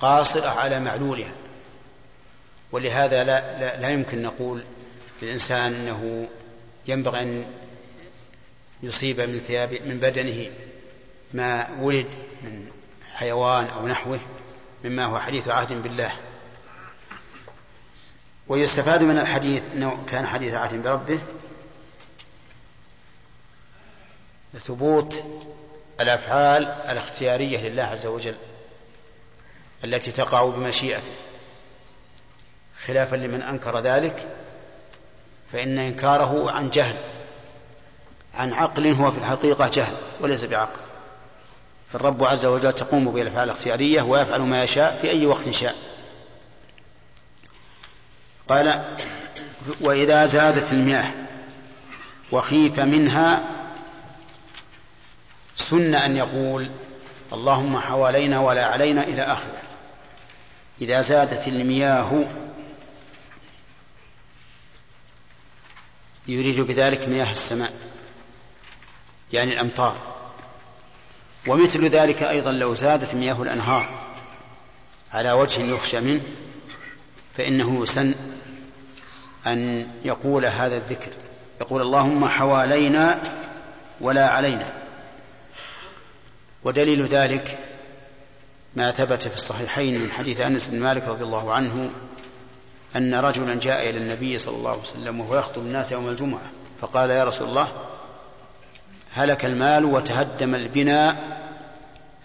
قاصرة على معلولها. ولهذا لا, لا, لا يمكن نقول للإنسان أنه ينبغي أن يصيب من ثياب من بدنه ما ولد من حيوان أو نحوه مما هو حديث عهد بالله. ويستفاد من الحديث أنه كان حديث عهد بربه. ثبوت الأفعال الاختيارية لله عز وجل التي تقع بمشيئته. خلافا لمن أنكر ذلك فإن إنكاره عن جهل عن عقل هو في الحقيقة جهل وليس بعقل. فالرب عز وجل تقوم بالأفعال الاختيارية ويفعل ما يشاء في أي وقت شاء. قال وإذا زادت المياه وخيف منها سن أن يقول اللهم حوالينا ولا علينا إلى آخره. إذا زادت المياه يريد بذلك مياه السماء يعني الأمطار. ومثل ذلك أيضا لو زادت مياه الأنهار على وجه يخشى منه فإنه يسن أن يقول هذا الذكر. يقول اللهم حوالينا ولا علينا. ودليل ذلك ما ثبت في الصحيحين من حديث أنس بن مالك رضي الله عنه أن رجلا جاء إلى النبي صلى الله عليه وسلم وهو يخطب الناس يوم الجمعة فقال يا رسول الله هلك المال وتهدم البناء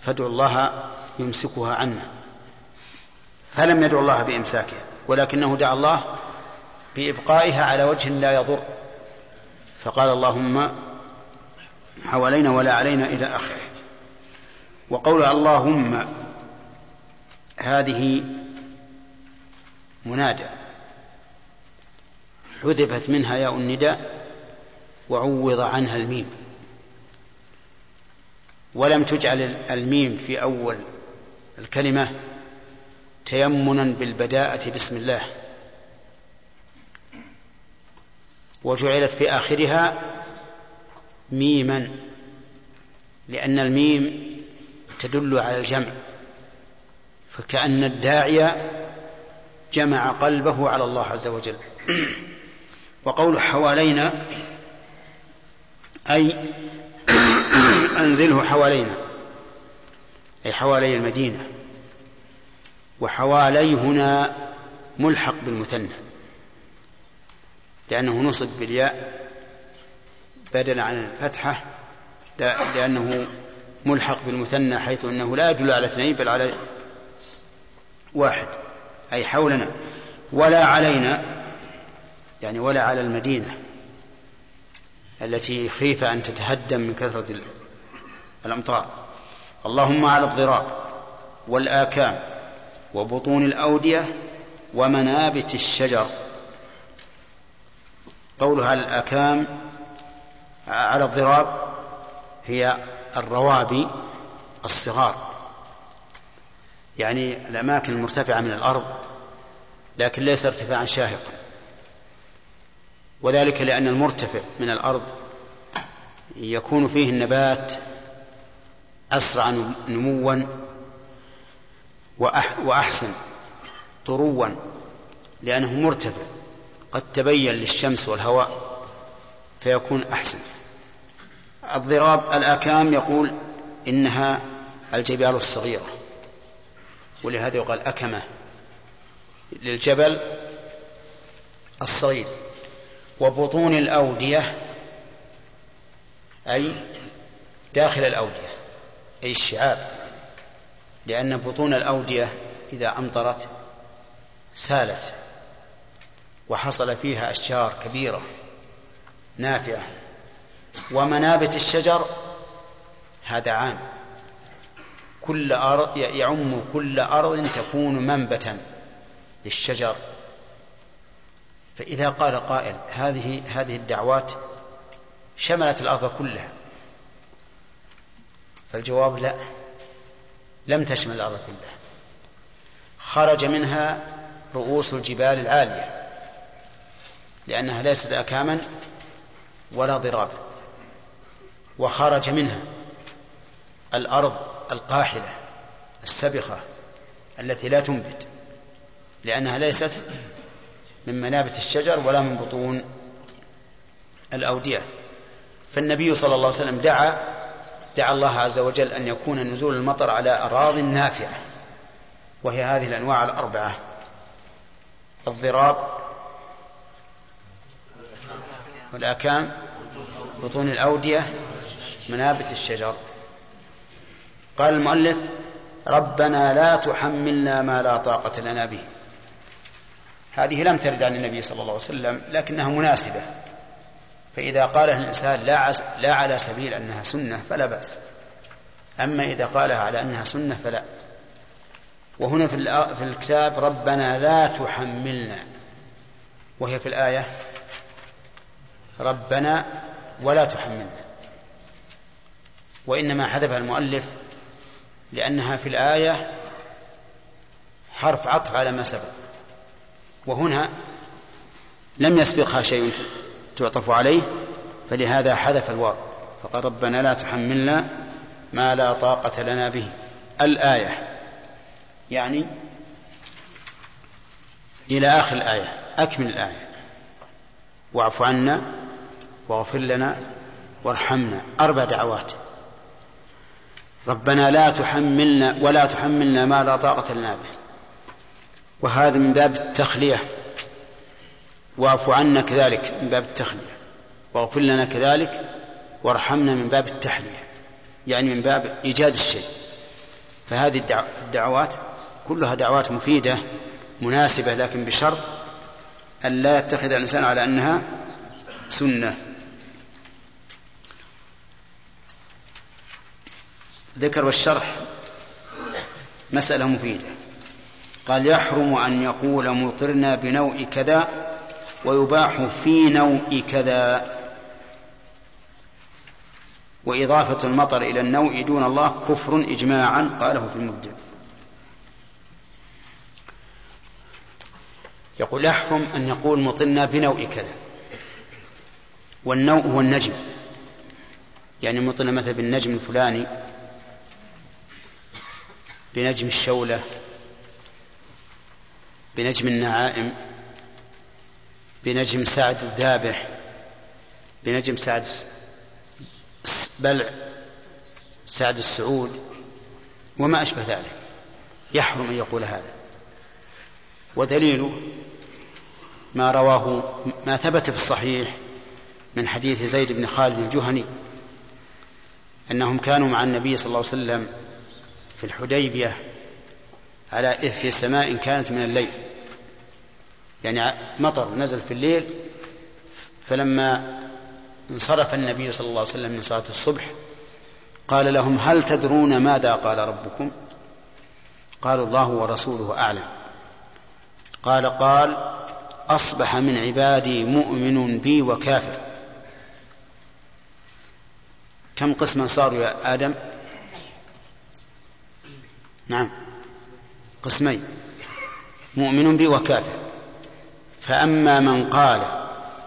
فادعوا الله يمسكها عنا. فلم يدعو الله بامساكها ولكنه دعا الله بإبقائها على وجه لا يضر. فقال اللهم حوالينا ولا علينا إلى آخره. وقول اللهم هذه منادى. حذفت منها ياء النداء وعوض عنها الميم. ولم تجعل الميم في أول الكلمة تيمنا بالبداءة بسم الله. وجعلت في آخرها ميما لأن الميم تدل على الجمع فكأن الداعي جمع قلبه على الله عز وجل. وقول حوالينا أي أنزله حوالينا أي حوالي المدينة وحوالي هنا ملحق بالمثنى. لأنه نصب بالياء بدلا عن الفتحة لأنه ملحق بالمثنى حيث أنه لا يدل على اثنين بل على واحد أي حولنا ولا علينا يعني ولا على المدينة التي خيف أن تتهدم من كثرة الأمطار. اللهم على الضراب والآكام وبطون الأودية ومنابت الشجر. قولها على الآكام على الضراب هي الروابي الصغار. يعني الأماكن المرتفعة من الأرض لكن ليس ارتفاعا شاهقا. وذلك لأن المرتفع من الأرض يكون فيه النبات أسرع نموا وأحسن طروا لأنه مرتفع. قد تبين للشمس والهواء فيكون أحسن. الضراب الآكام يقول إنها الجبال الصغيرة ولهذا يقال أكمة للجبل الصغير. وبطون الأودية أي داخل الأودية أي الشعاب لأن بطون الأودية إذا أمطرت سالت. وحصل فيها أشجار كبيرة نافعة. ومنابت الشجر هذا عام. كل أرض يعم كل أرض تكون منبتا للشجر. فإذا قال قائل هذه هذه الدعوات شملت الأرض كلها. فالجواب لا لم تشمل الأرض كلها. خرج منها رؤوس الجبال العالية. لأنها ليست أكاما ولا ضرابا وخرج منها الأرض القاحلة السبخة التي لا تنبت لأنها ليست من منابت الشجر ولا من بطون الأودية. فالنبي صلى الله عليه وسلم دعا دعا الله عز وجل أن يكون نزول المطر على أراض نافعة وهي هذه الأنواع الأربعة الضراب والآكام بطون الأودية منابت الشجر. قال المؤلف ربنا لا تحملنا ما لا طاقة لنا به. هذه لم ترد عن النبي صلى الله عليه وسلم لكنها مناسبة. فإذا قالها الإنسان لا, لا على سبيل أنها سنة فلا بأس. أما إذا قالها على أنها سنة فلا. وهنا في الكتاب ربنا لا تحملنا. وهي في الآية ربنا ولا تحملنا. وإنما حذفها المؤلف لأنها في الآية حرف عطف على ما سبق. وهنا لم يسبقها شيء تعطف عليه فلهذا حذف الواو. فقال ربنا لا تحملنا ما لا طاقة لنا به. الآية يعني إلى آخر الآية أكمل الآية. واعف عنا. واغفر لنا وارحمنا. أربع دعوات. ربنا لا تحملنا ولا تحملنا ما لا طاقة لنا به. وهذا من باب التخلية. واعف عنا كذلك من باب التخلية. واغفر لنا كذلك وارحمنا من باب التحلية. يعني من باب إيجاد الشيء. فهذه الدعوات كلها دعوات مفيدة مناسبة لكن بشرط أن لا يتخذ الإنسان على أنها سنة. ذكر والشرح مسألة مفيدة. قال يحرم أن يقول مطرنا بنوء كذا ويباح في نوء كذا. وإضافة المطر إلى النوء دون الله كفر إجماعا قاله في المبدع يقول يحرم أن يقول مطرنا بنوء كذا. والنوء هو النجم. يعني مطرنا مثلا بالنجم الفلاني بنجم الشولة بنجم النعائم بنجم سعد الذابح بنجم سعد بلع سعد السعود وما أشبه ذلك. يحرم أن يقول هذا. ودليله ما رواه ما ثبت في الصحيح من حديث زيد بن خالد الجهني أنهم كانوا مع النبي صلى الله عليه وسلم في الحديبية على إثر سماء كانت من الليل. يعني مطر نزل في الليل فلما انصرف النبي صلى الله عليه وسلم من صلاة الصبح قال لهم هل تدرون ماذا قال ربكم؟ قالوا الله ورسوله أعلم. قال قال أصبح من عبادي مؤمن بي وكافر. كم قسما صاروا يا آدم؟ نعم. قسمين. مؤمن بي وكافر فأما من قال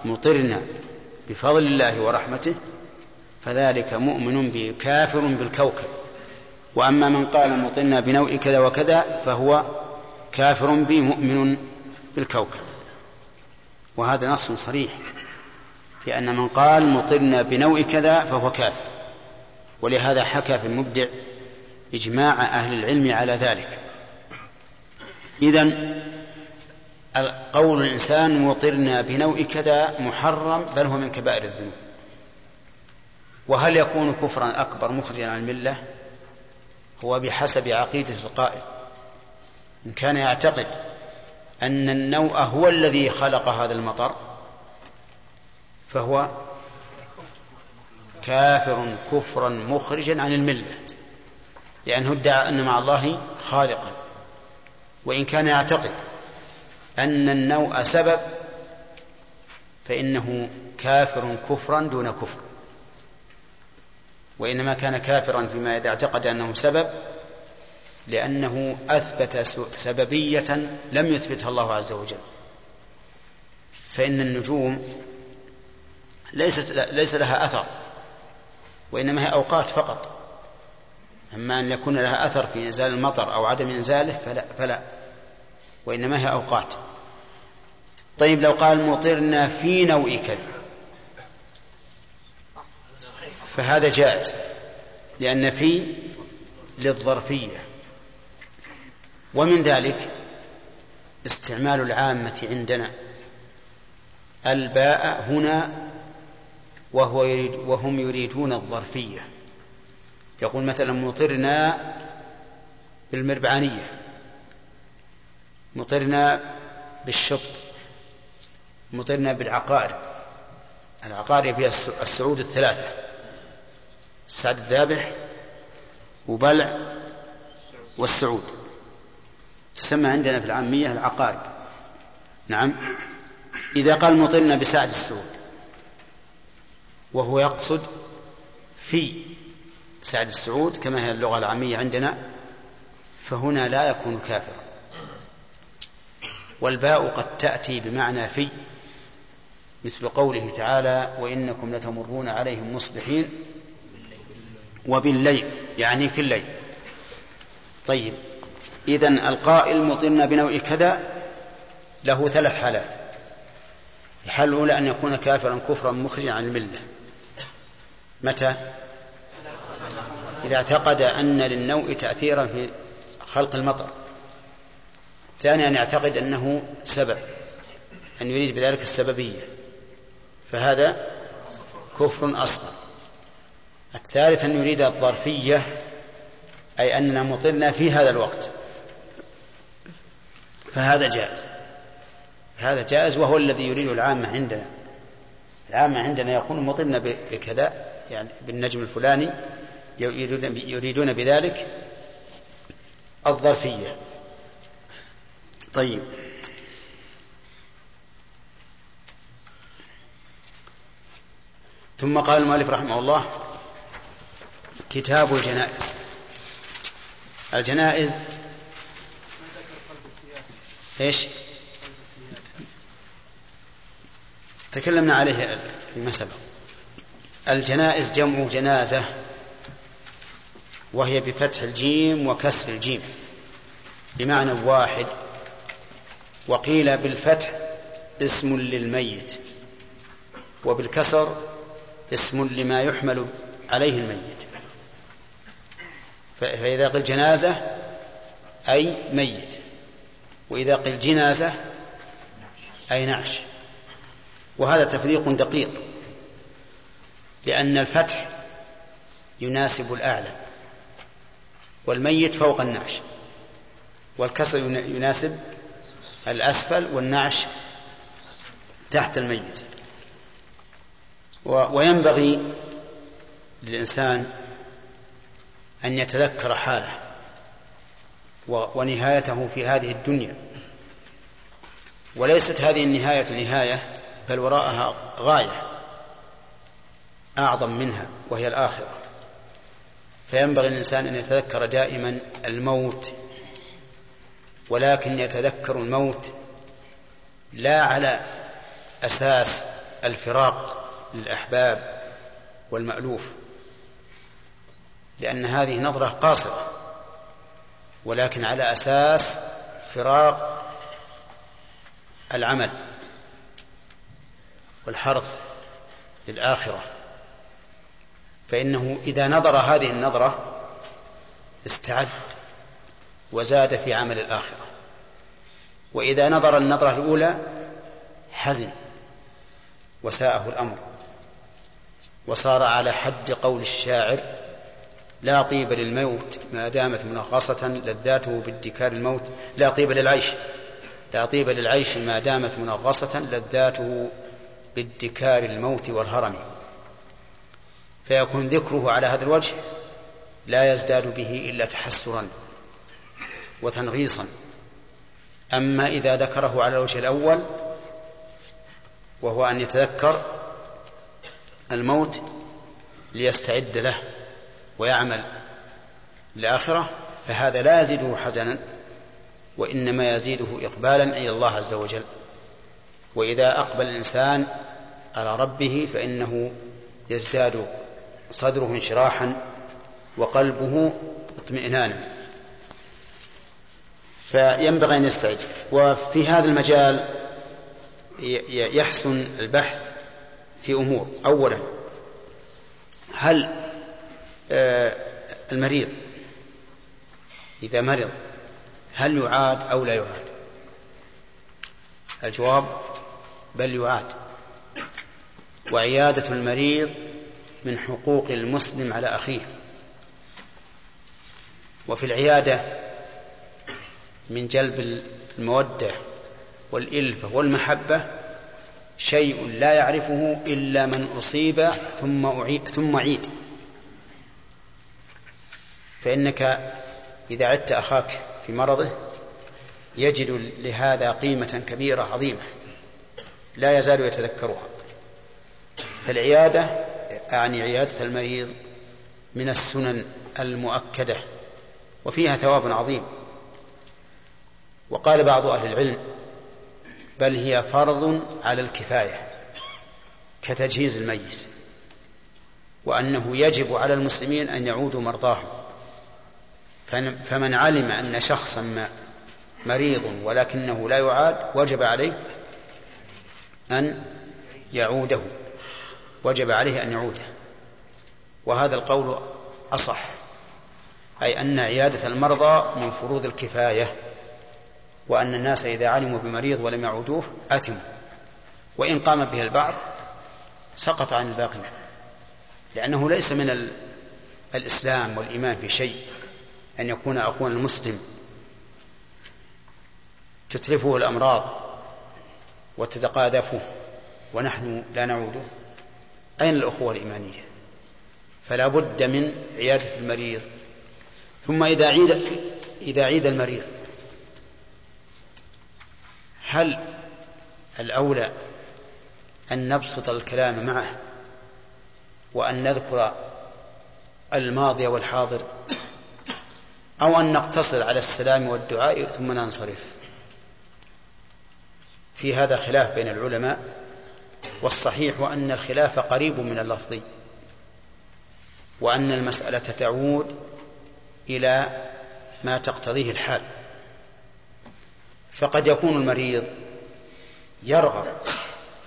مطرنا بفضل الله ورحمته فذلك مؤمن بي كافر بالكوكب. وأما من قال مطرنا بنوء كذا وكذا فهو كافر بي مؤمن بالكوكب. وهذا نص صريح. في أن من قال مطرنا بنوء كذا فهو كافر. ولهذا حكى في المبدع إجماع أهل العلم على ذلك. إذا قول الإنسان مطرنا بنوء كذا محرم بل هو من كبائر الذنوب. وهل يكون كفرا أكبر مخرجا عن الملة؟ هو بحسب عقيدة القائل. إن كان يعتقد أن النوء هو الذي خلق هذا المطر فهو كافر كفرا مخرجا عن الملة. لأنه ادعى أن مع الله خالقا. وإن كان يعتقد أن النوء سبب فإنه كافر كفرا دون كفر. وإنما كان كافرا فيما إذا اعتقد أنه سبب لأنه أثبت سببية لم يثبتها الله عز وجل. فإن النجوم ليست ليس لها أثر وإنما هي أوقات فقط. أما أن يكون لها أثر في إنزال المطر أو عدم إنزاله فلا, فلا. وإنما هي أوقات. طيب لو قال مطرنا في نوء كذا فهذا جائز. لأن في للظرفية. ومن ذلك استعمال العامة عندنا. الباء هنا وهو يريد وهم يريدون الظرفية. يقول مثلا مطرنا بالمربعانية مطرنا بالشط مطرنا بالعقارب. العقارب هي السعود الثلاثة السعد الذابح وبلع والسعود. تسمى عندنا في العامية العقارب. نعم. إذا قال مطرنا بسعد السعود وهو يقصد في سعد السعود كما هي اللغة العامية عندنا فهنا لا يكون كافرا. والباء قد تأتي بمعنى في مثل قوله تعالى وإنكم لتمرون عليهم مصبحين وبالليل يعني في الليل. طيب إذا القائل مطرنا بنوع كذا له ثلاث حالات. الحالة الأولى أن يكون كافرا كفرا مخرجا عن الملة. متى؟ إذا اعتقد أن للنوء تأثيرا في خلق المطر. ثانيا أن يعتقد أنه سبب أن يريد بذلك السببية. فهذا كفر أصغر الثالث أن يريد الظرفية أي أننا مطرنا في هذا الوقت. فهذا جائز. هذا جائز وهو الذي يريد العامة عندنا. العامة عندنا يقول مطرنا بكذا يعني بالنجم الفلاني يريدون, بذلك الظرفية. طيب. ثم قال المؤلف رحمه الله كتاب الجنائز. الجنائز إيش؟ تكلمنا عليه فيما سبق الجنائز جمع جنازة. وهي بفتح الجيم وكسر الجيم. بمعنى واحد وقيل بالفتح اسم للميت وبالكسر اسم لما يحمل عليه الميت. فإذا قيل جنازة أي ميت. وإذا قيل جنازة أي نعش. وهذا تفريق دقيق لأن الفتح يناسب الأعلى. والميت فوق النعش. والكسر يناسب الأسفل والنعش تحت الميت. وينبغي للإنسان أن يتذكر حاله ونهايته في هذه الدنيا. وليست هذه النهاية نهاية بل وراءها غاية أعظم منها وهي الآخرة. فينبغي الإنسان أن يتذكر دائما الموت ولكن يتذكر الموت لا على أساس الفراق للأحباب والمألوف لأن هذه نظرة قاصرة ولكن على أساس فراق العمل والحرث للآخرة. فإنه إذا نظر هذه النظرة استعد وزاد في عمل الآخرة. وإذا نظر النظرة الأولى حزن وساءه الأمر وصار على حد قول الشاعر لا طيب للموت ما دامت منغصة لذاته بادكار الموت. لا طيب للعيش لا طيب للعيش ما دامت منغصة لذاته بادكار الموت والهرم. فيكون ذكره على هذا الوجه لا يزداد به إلا تحسرا وتنغيصا. أما إذا ذكره على الوجه الأول وهو أن يتذكر الموت ليستعد له ويعمل الآخرة فهذا لا يزيده حزنا وإنما يزيده إقبالا إلى الله عز وجل. وإذا أقبل الإنسان على ربه فإنه يزداد صدره انشراحا وقلبه اطمئنانا فينبغي أن يستعد. وفي هذا المجال يحسن البحث في أمور. أولا هل آه، المريض إذا مرض هل يعاد أو لا يعاد؟ الجواب بل يعاد. وعيادة المريض من حقوق المسلم على أخيه. وفي العيادة من جلب المودة والإلفة والمحبة شيء لا يعرفه إلا من أصيب ثم أعيد ثم عيد. فإنك إذا عدت أخاك في مرضه يجد لهذا قيمة كبيرة عظيمة لا يزال يتذكرها. فالعيادة أعني عيادة المريض من السنن المؤكدة وفيها ثواب عظيم. وقال بعض أهل العلم بل هي فرض على الكفاية كتجهيز الميت وأنه يجب على المسلمين أن يعودوا مرضاهم. فمن علم أن شخصا مريض ولكنه لا يعاد وجب عليه أن يعوده. وجب عليه أن يعوده. وهذا القول أصح أي أن عيادة المرضى من فروض الكفاية وأن الناس إذا علموا بمريض ولم يعودوه أثموا وإن قام به البعض سقط عن الباقين لأنه ليس من الإسلام والإيمان في شيء أن يكون أخونا المسلم تتلفه الأمراض وتتقاذفه ونحن لا نعوده. أين الأخوة الإيمانية؟ فلا بد من عيادة المريض. ثم إذا عيد إذا عيد المريض هل الأولى أن نبسط الكلام معه وأن نذكر الماضي والحاضر أو أن نقتصر على السلام والدعاء ثم ننصرف؟ في هذا خلاف بين العلماء. والصحيح أن الخلاف قريب من اللفظ وأن المسألة تعود إلى ما تقتضيه الحال. فقد يكون المريض يرغب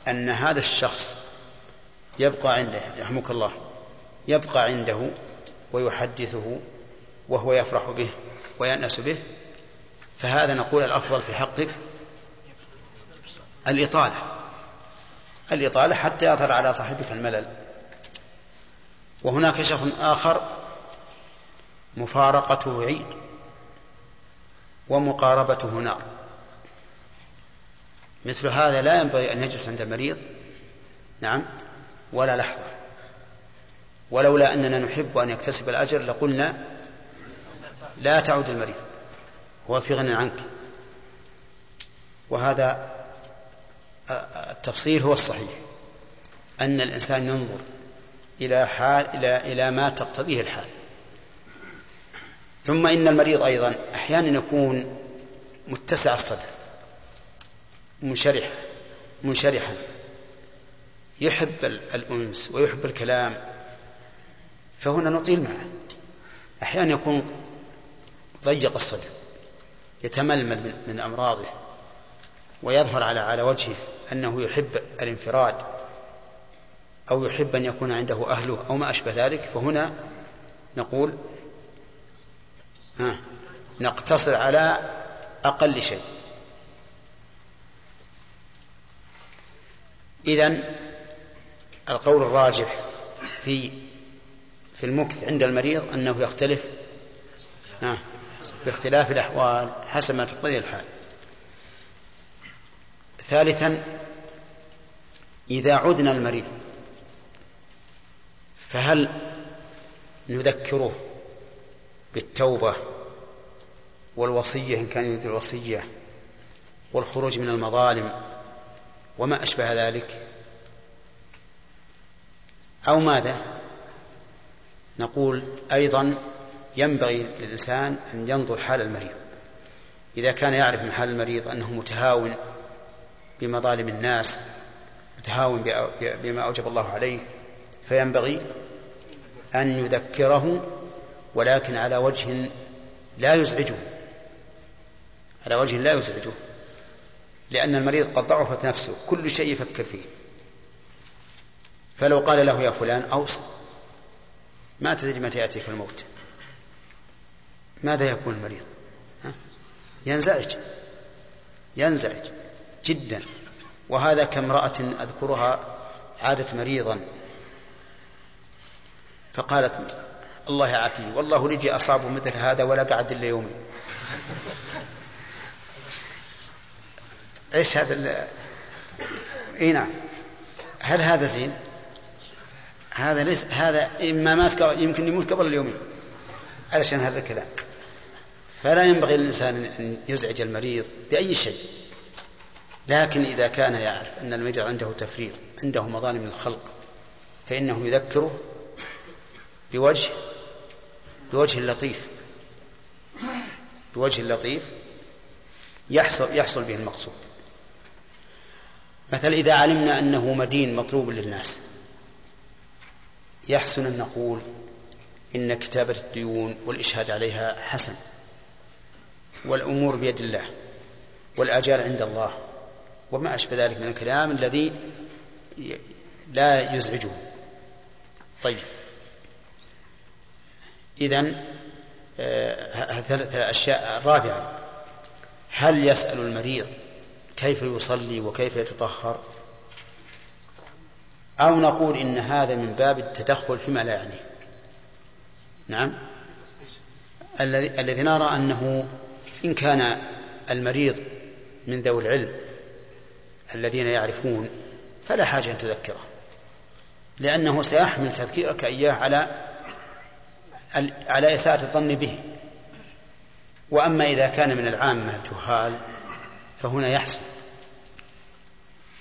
أن هذا الشخص يبقى عنده يرحمك الله يبقى عنده ويحدثه وهو يفرح به ويأنس به فهذا نقول الأفضل في حقك الإطالة. الإطالة حتى يظهر على صاحبك الملل. وهناك شخص آخر مفارقته عيد ومقاربته نار مثل هذا لا ينبغي أن يجلس عند المريض نعم ولا لحظة. ولولا أننا نحب أن يكتسب الأجر لقلنا لا تعود المريض هو في غنى عنك. وهذا التفصيل هو الصحيح أن الإنسان ينظر إلى حال إلى إلى ما تقتضيه الحال. ثم إن المريض أيضا أحيانا يكون متسع الصدر منشرح منشرحا يحب الأنس ويحب الكلام فهنا نطيل معه. أحيانا يكون ضيق الصدر يتململ من أمراضه ويظهر على على وجهه. أنه يحب الانفراد أو يحب أن يكون عنده أهله أو ما أشبه ذلك فهنا نقول ها نقتصر على أقل شيء. إذن القول الراجح في في المكث عند المريض أنه يختلف باختلاف الأحوال حسب ما تقتضي الحال. ثالثا إذا عدنا المريض فهل نذكره بالتوبة والوصية إن كان يريد الوصية والخروج من المظالم وما أشبه ذلك؟ أو ماذا؟ نقول أيضا ينبغي للإنسان أن ينظر حال المريض. إذا كان يعرف من حال المريض أنه متهاون بمظالم الناس متهاون بما أوجب الله عليه. فينبغي أن يذكره ولكن على وجه لا يزعجه. على وجه لا يزعجه. لأن المريض قد ضعفت نفسه كل شيء يفكر فيه. فلو قال له يا فلان أوص. ما تدري متى يأتيك الموت. ماذا يكون المريض؟ ينزعج. ينزعج. جدا. وهذا كامرأة أذكرها عادت مريضا. فقالت الله يعافيه والله رجي أصابه مثل هذا ولا قعد إلا يومين إيش هذا ال... إي نعم. هل هذا زين؟ هذا ليس هذا إما مات يمكن يموت قبل اليومين. علشان هذا الكلام فلا ينبغي للإنسان أن يزعج المريض بأي شيء. لكن إذا كان يعرف أن المريض عنده تفريط عنده مظالم الخلق فانه يذكره بوجه بوجه لطيف بوجه لطيف يحصل يحصل به المقصود. مثلا إذا علمنا أنه مدين مطلوب للناس يحسن أن نقول إن كتابة الديون والإشهاد عليها حسن والأمور بيد الله والآجال عند الله وما أشبه ذلك من الكلام الذي لا يزعجه. طيب. إذن آه ثلاثة أشياء رابعا هل يسأل المريض كيف يصلي وكيف يتطهر؟ أو نقول إن هذا من باب التدخل فيما لا يعنيه. نعم. الذي نرى أنه إن كان المريض من ذوي العلم الذين يعرفون فلا حاجة أن تذكره. لأنه سيحمل تذكيرك إياه على على إساءة الظن به. وأما إذا كان من العامة الجهال فهنا يحسن.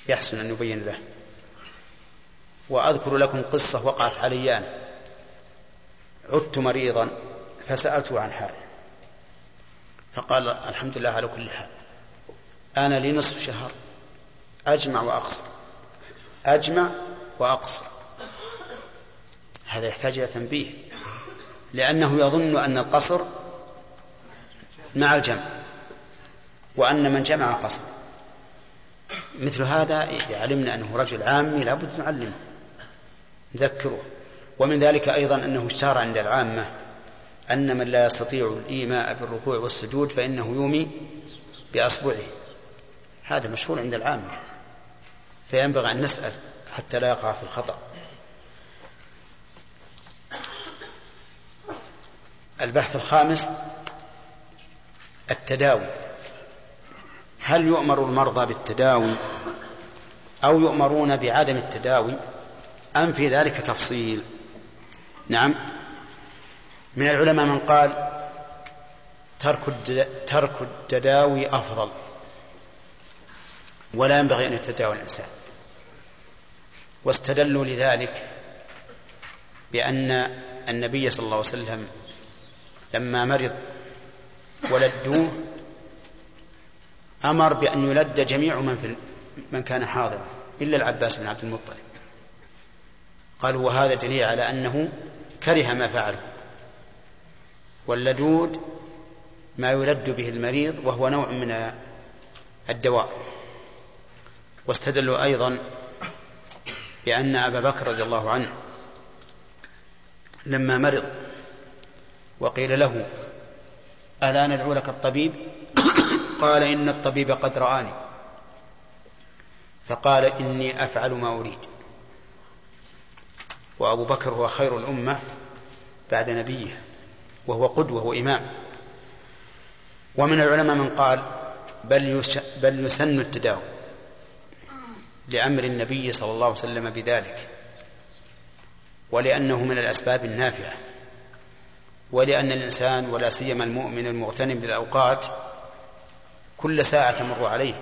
يحسن أن يبين له. وأذكر لكم قصة وقعت علي أنا. عدت مريضا فسألته عن حاله. فقال الحمد لله على كل حال. أنا لي نصف شهر. أجمع وأقصر. أجمع وأقصر. هذا يحتاج إلى تنبيه. لأنه يظن أن القصر مع الجمع وأن من جمع قصر. مثل هذا إذا علمنا أنه رجل عامي لابد نعلمه نذكره. ومن ذلك أيضا أنه اشتهر عند العامة أن من لا يستطيع الإيماء بالركوع والسجود فإنه يومي بأصبعه. هذا مشهور عند العامة. فينبغي أن نسأل حتى لا يقع في الخطأ. البحث الخامس التداوي. هل يؤمر المرضى بالتداوي أو يؤمرون بعدم التداوي؟ أم في ذلك تفصيل؟ نعم. من العلماء من قال ترك ترك التداوي أفضل ولا ينبغي أن يتداوى الإنسان. واستدلوا لذلك بأن النبي صلى الله عليه وسلم لما مرض ولدوه أمر بأن يلد جميع من في من كان حاضرا إلا العباس بن عبد المطلب. قالوا وهذا دليل على أنه كره ما فعله واللدود ما يلد به المريض وهو نوع من الدواء. واستدلوا أيضا بأن أبا بكر رضي الله عنه لما مرض وقيل له ألا ندعو لك الطبيب؟ قال إن الطبيب قد رآني. فقال إني أفعل ما أريد. وأبو بكر هو خير الأمة بعد نبيه وهو قدوة وإمام ومن العلماء من قال بل, بل يسن التداوي. لأمر النبي صلى الله عليه وسلم بذلك ولأنه من الأسباب النافعة ولأن الإنسان ولا سيما المؤمن المغتنم للأوقات كل ساعة تمر عليه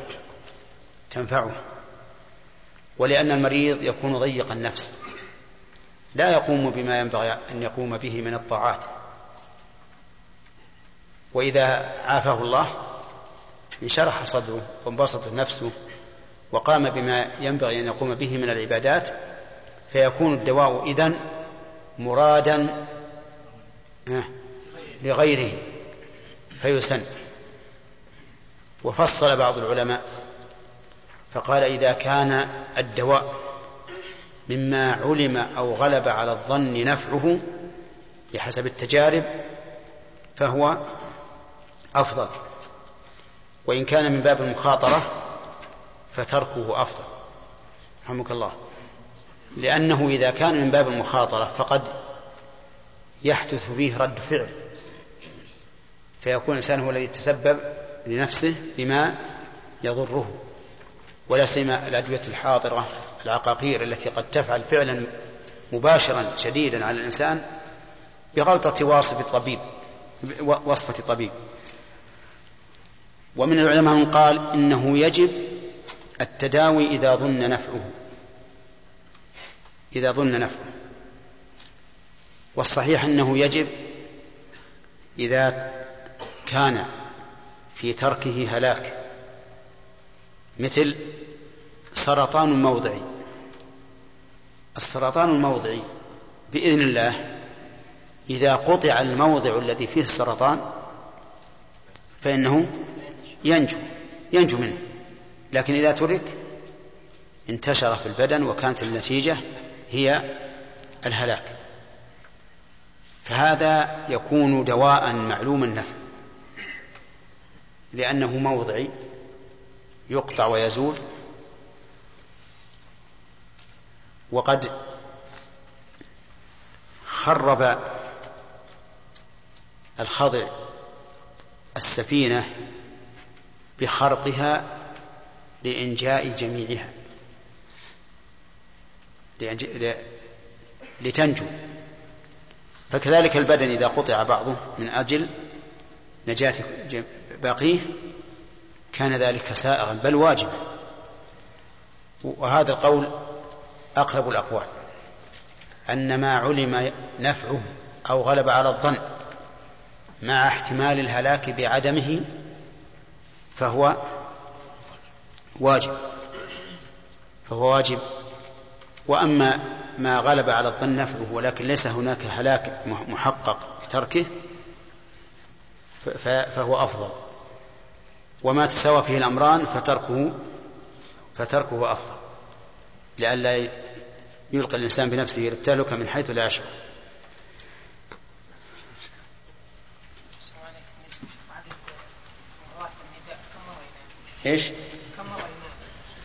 تنفعه ولأن المريض يكون ضيق النفس لا يقوم بما ينبغي أن يقوم به من الطاعات. وإذا عافاه الله انشرح صدره وانبسطت نفسه وقام بما ينبغي أن يقوم به من العبادات فيكون الدواء إذن مرادا لغيره فيسن. وفصل بعض العلماء فقال إذا كان الدواء مما علم أو غلب على الظن نفعه بحسب التجارب فهو أفضل. وإن كان من باب المخاطرة فتركه أفضل. رحمك الله. لأنه إذا كان من باب المخاطرة فقد يحدث فيه رد فعل. فيكون الإنسان هو الذي يتسبب لنفسه بما يضره. ولا سيما الأدوية الحاضرة العقاقير التي قد تفعل فعلا مباشرا شديدا على الإنسان بغلطة واصف طبيب وصفة طبيب ومن العلماء من قال إنه يجب التداوي إذا ظن نفعه. إذا ظن نفعه. والصحيح أنه يجب إذا كان في تركه هلاك. مثل سرطان موضعي السرطان الموضعي بإذن الله إذا قطع الموضع الذي فيه السرطان فإنه ينجو. ينجو منه. لكن إذا ترك انتشر في البدن وكانت النتيجة هي الهلاك. فهذا يكون دواء معلوم النفع لأنه موضعي يقطع ويزول وقد خرب الخضر السفينة بخرقها لإنجاء جميعها. لتنجو. فكذلك البدن إذا قطع بعضه من أجل نجاة باقيه كان ذلك سائغا بل واجبا. وهذا القول أقرب الأقوال. أن ما علم نفعه أو غلب على الظن مع احتمال الهلاك بعدمه فهو واجب فهو واجب. وأما ما غلب على الظن نفعه ولكن ليس هناك هلاك محقق بتركه فهو أفضل. وما تساوى فيه الأمران فتركه فتركه أفضل. لئلا يلقي الإنسان بنفسه التهلكة من حيث لا يشعر. إيش؟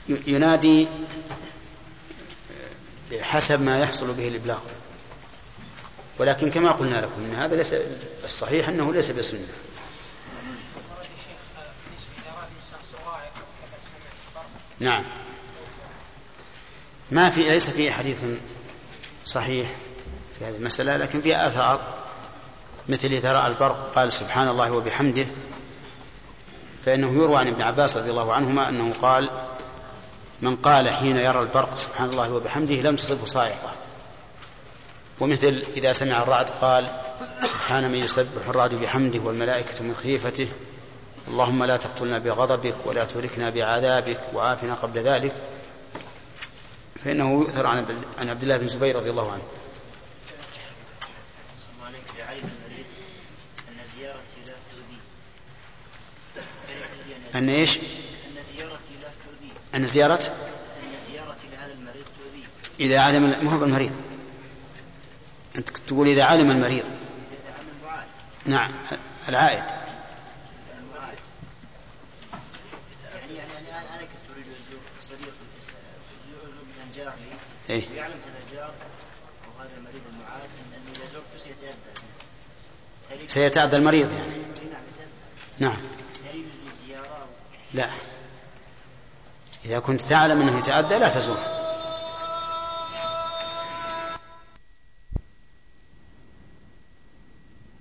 ينادي حسب ما يحصل به الإبلاغ. ولكن كما قلنا لكم إن هذا ليس الصحيح أنه ليس بسنة. نعم. ما في ليس في حديث صحيح في هذه المسألة لكن في آثار مثل إذا رأى البرق قال سبحان الله وبحمده فإنه يروى عن ابن عباس رضي الله عنهما أنه قال من قال حين يرى البرق سبحان الله وبحمده لم تصبه صاعقة ومثل إذا سمع الرعد قال سبحان من يسبح الرعد بحمده والملائكة من خيفته اللهم لا تقتلنا بغضبك ولا تهلكنا بعذابك وعافنا قبل ذلك فإنه يؤثر عن عبد الله بن الزبير رضي الله عنه. أن إيش؟ أن زيارتي لا تؤذيه. أن زيارة؟ لهذا المريض. إذا علم ما هو المريض. أنت تقول إذا علم المريض. إذا علم المعاد. نعم العائد. إيه؟ يعلم هذا الجار أو هذا المريض المعاد إذا زرته سيتأذى سيتأذى المريض يعني نعم هل يجوز الزيارة لا إذا كنت تعلم أنه يتأذى لا تزوره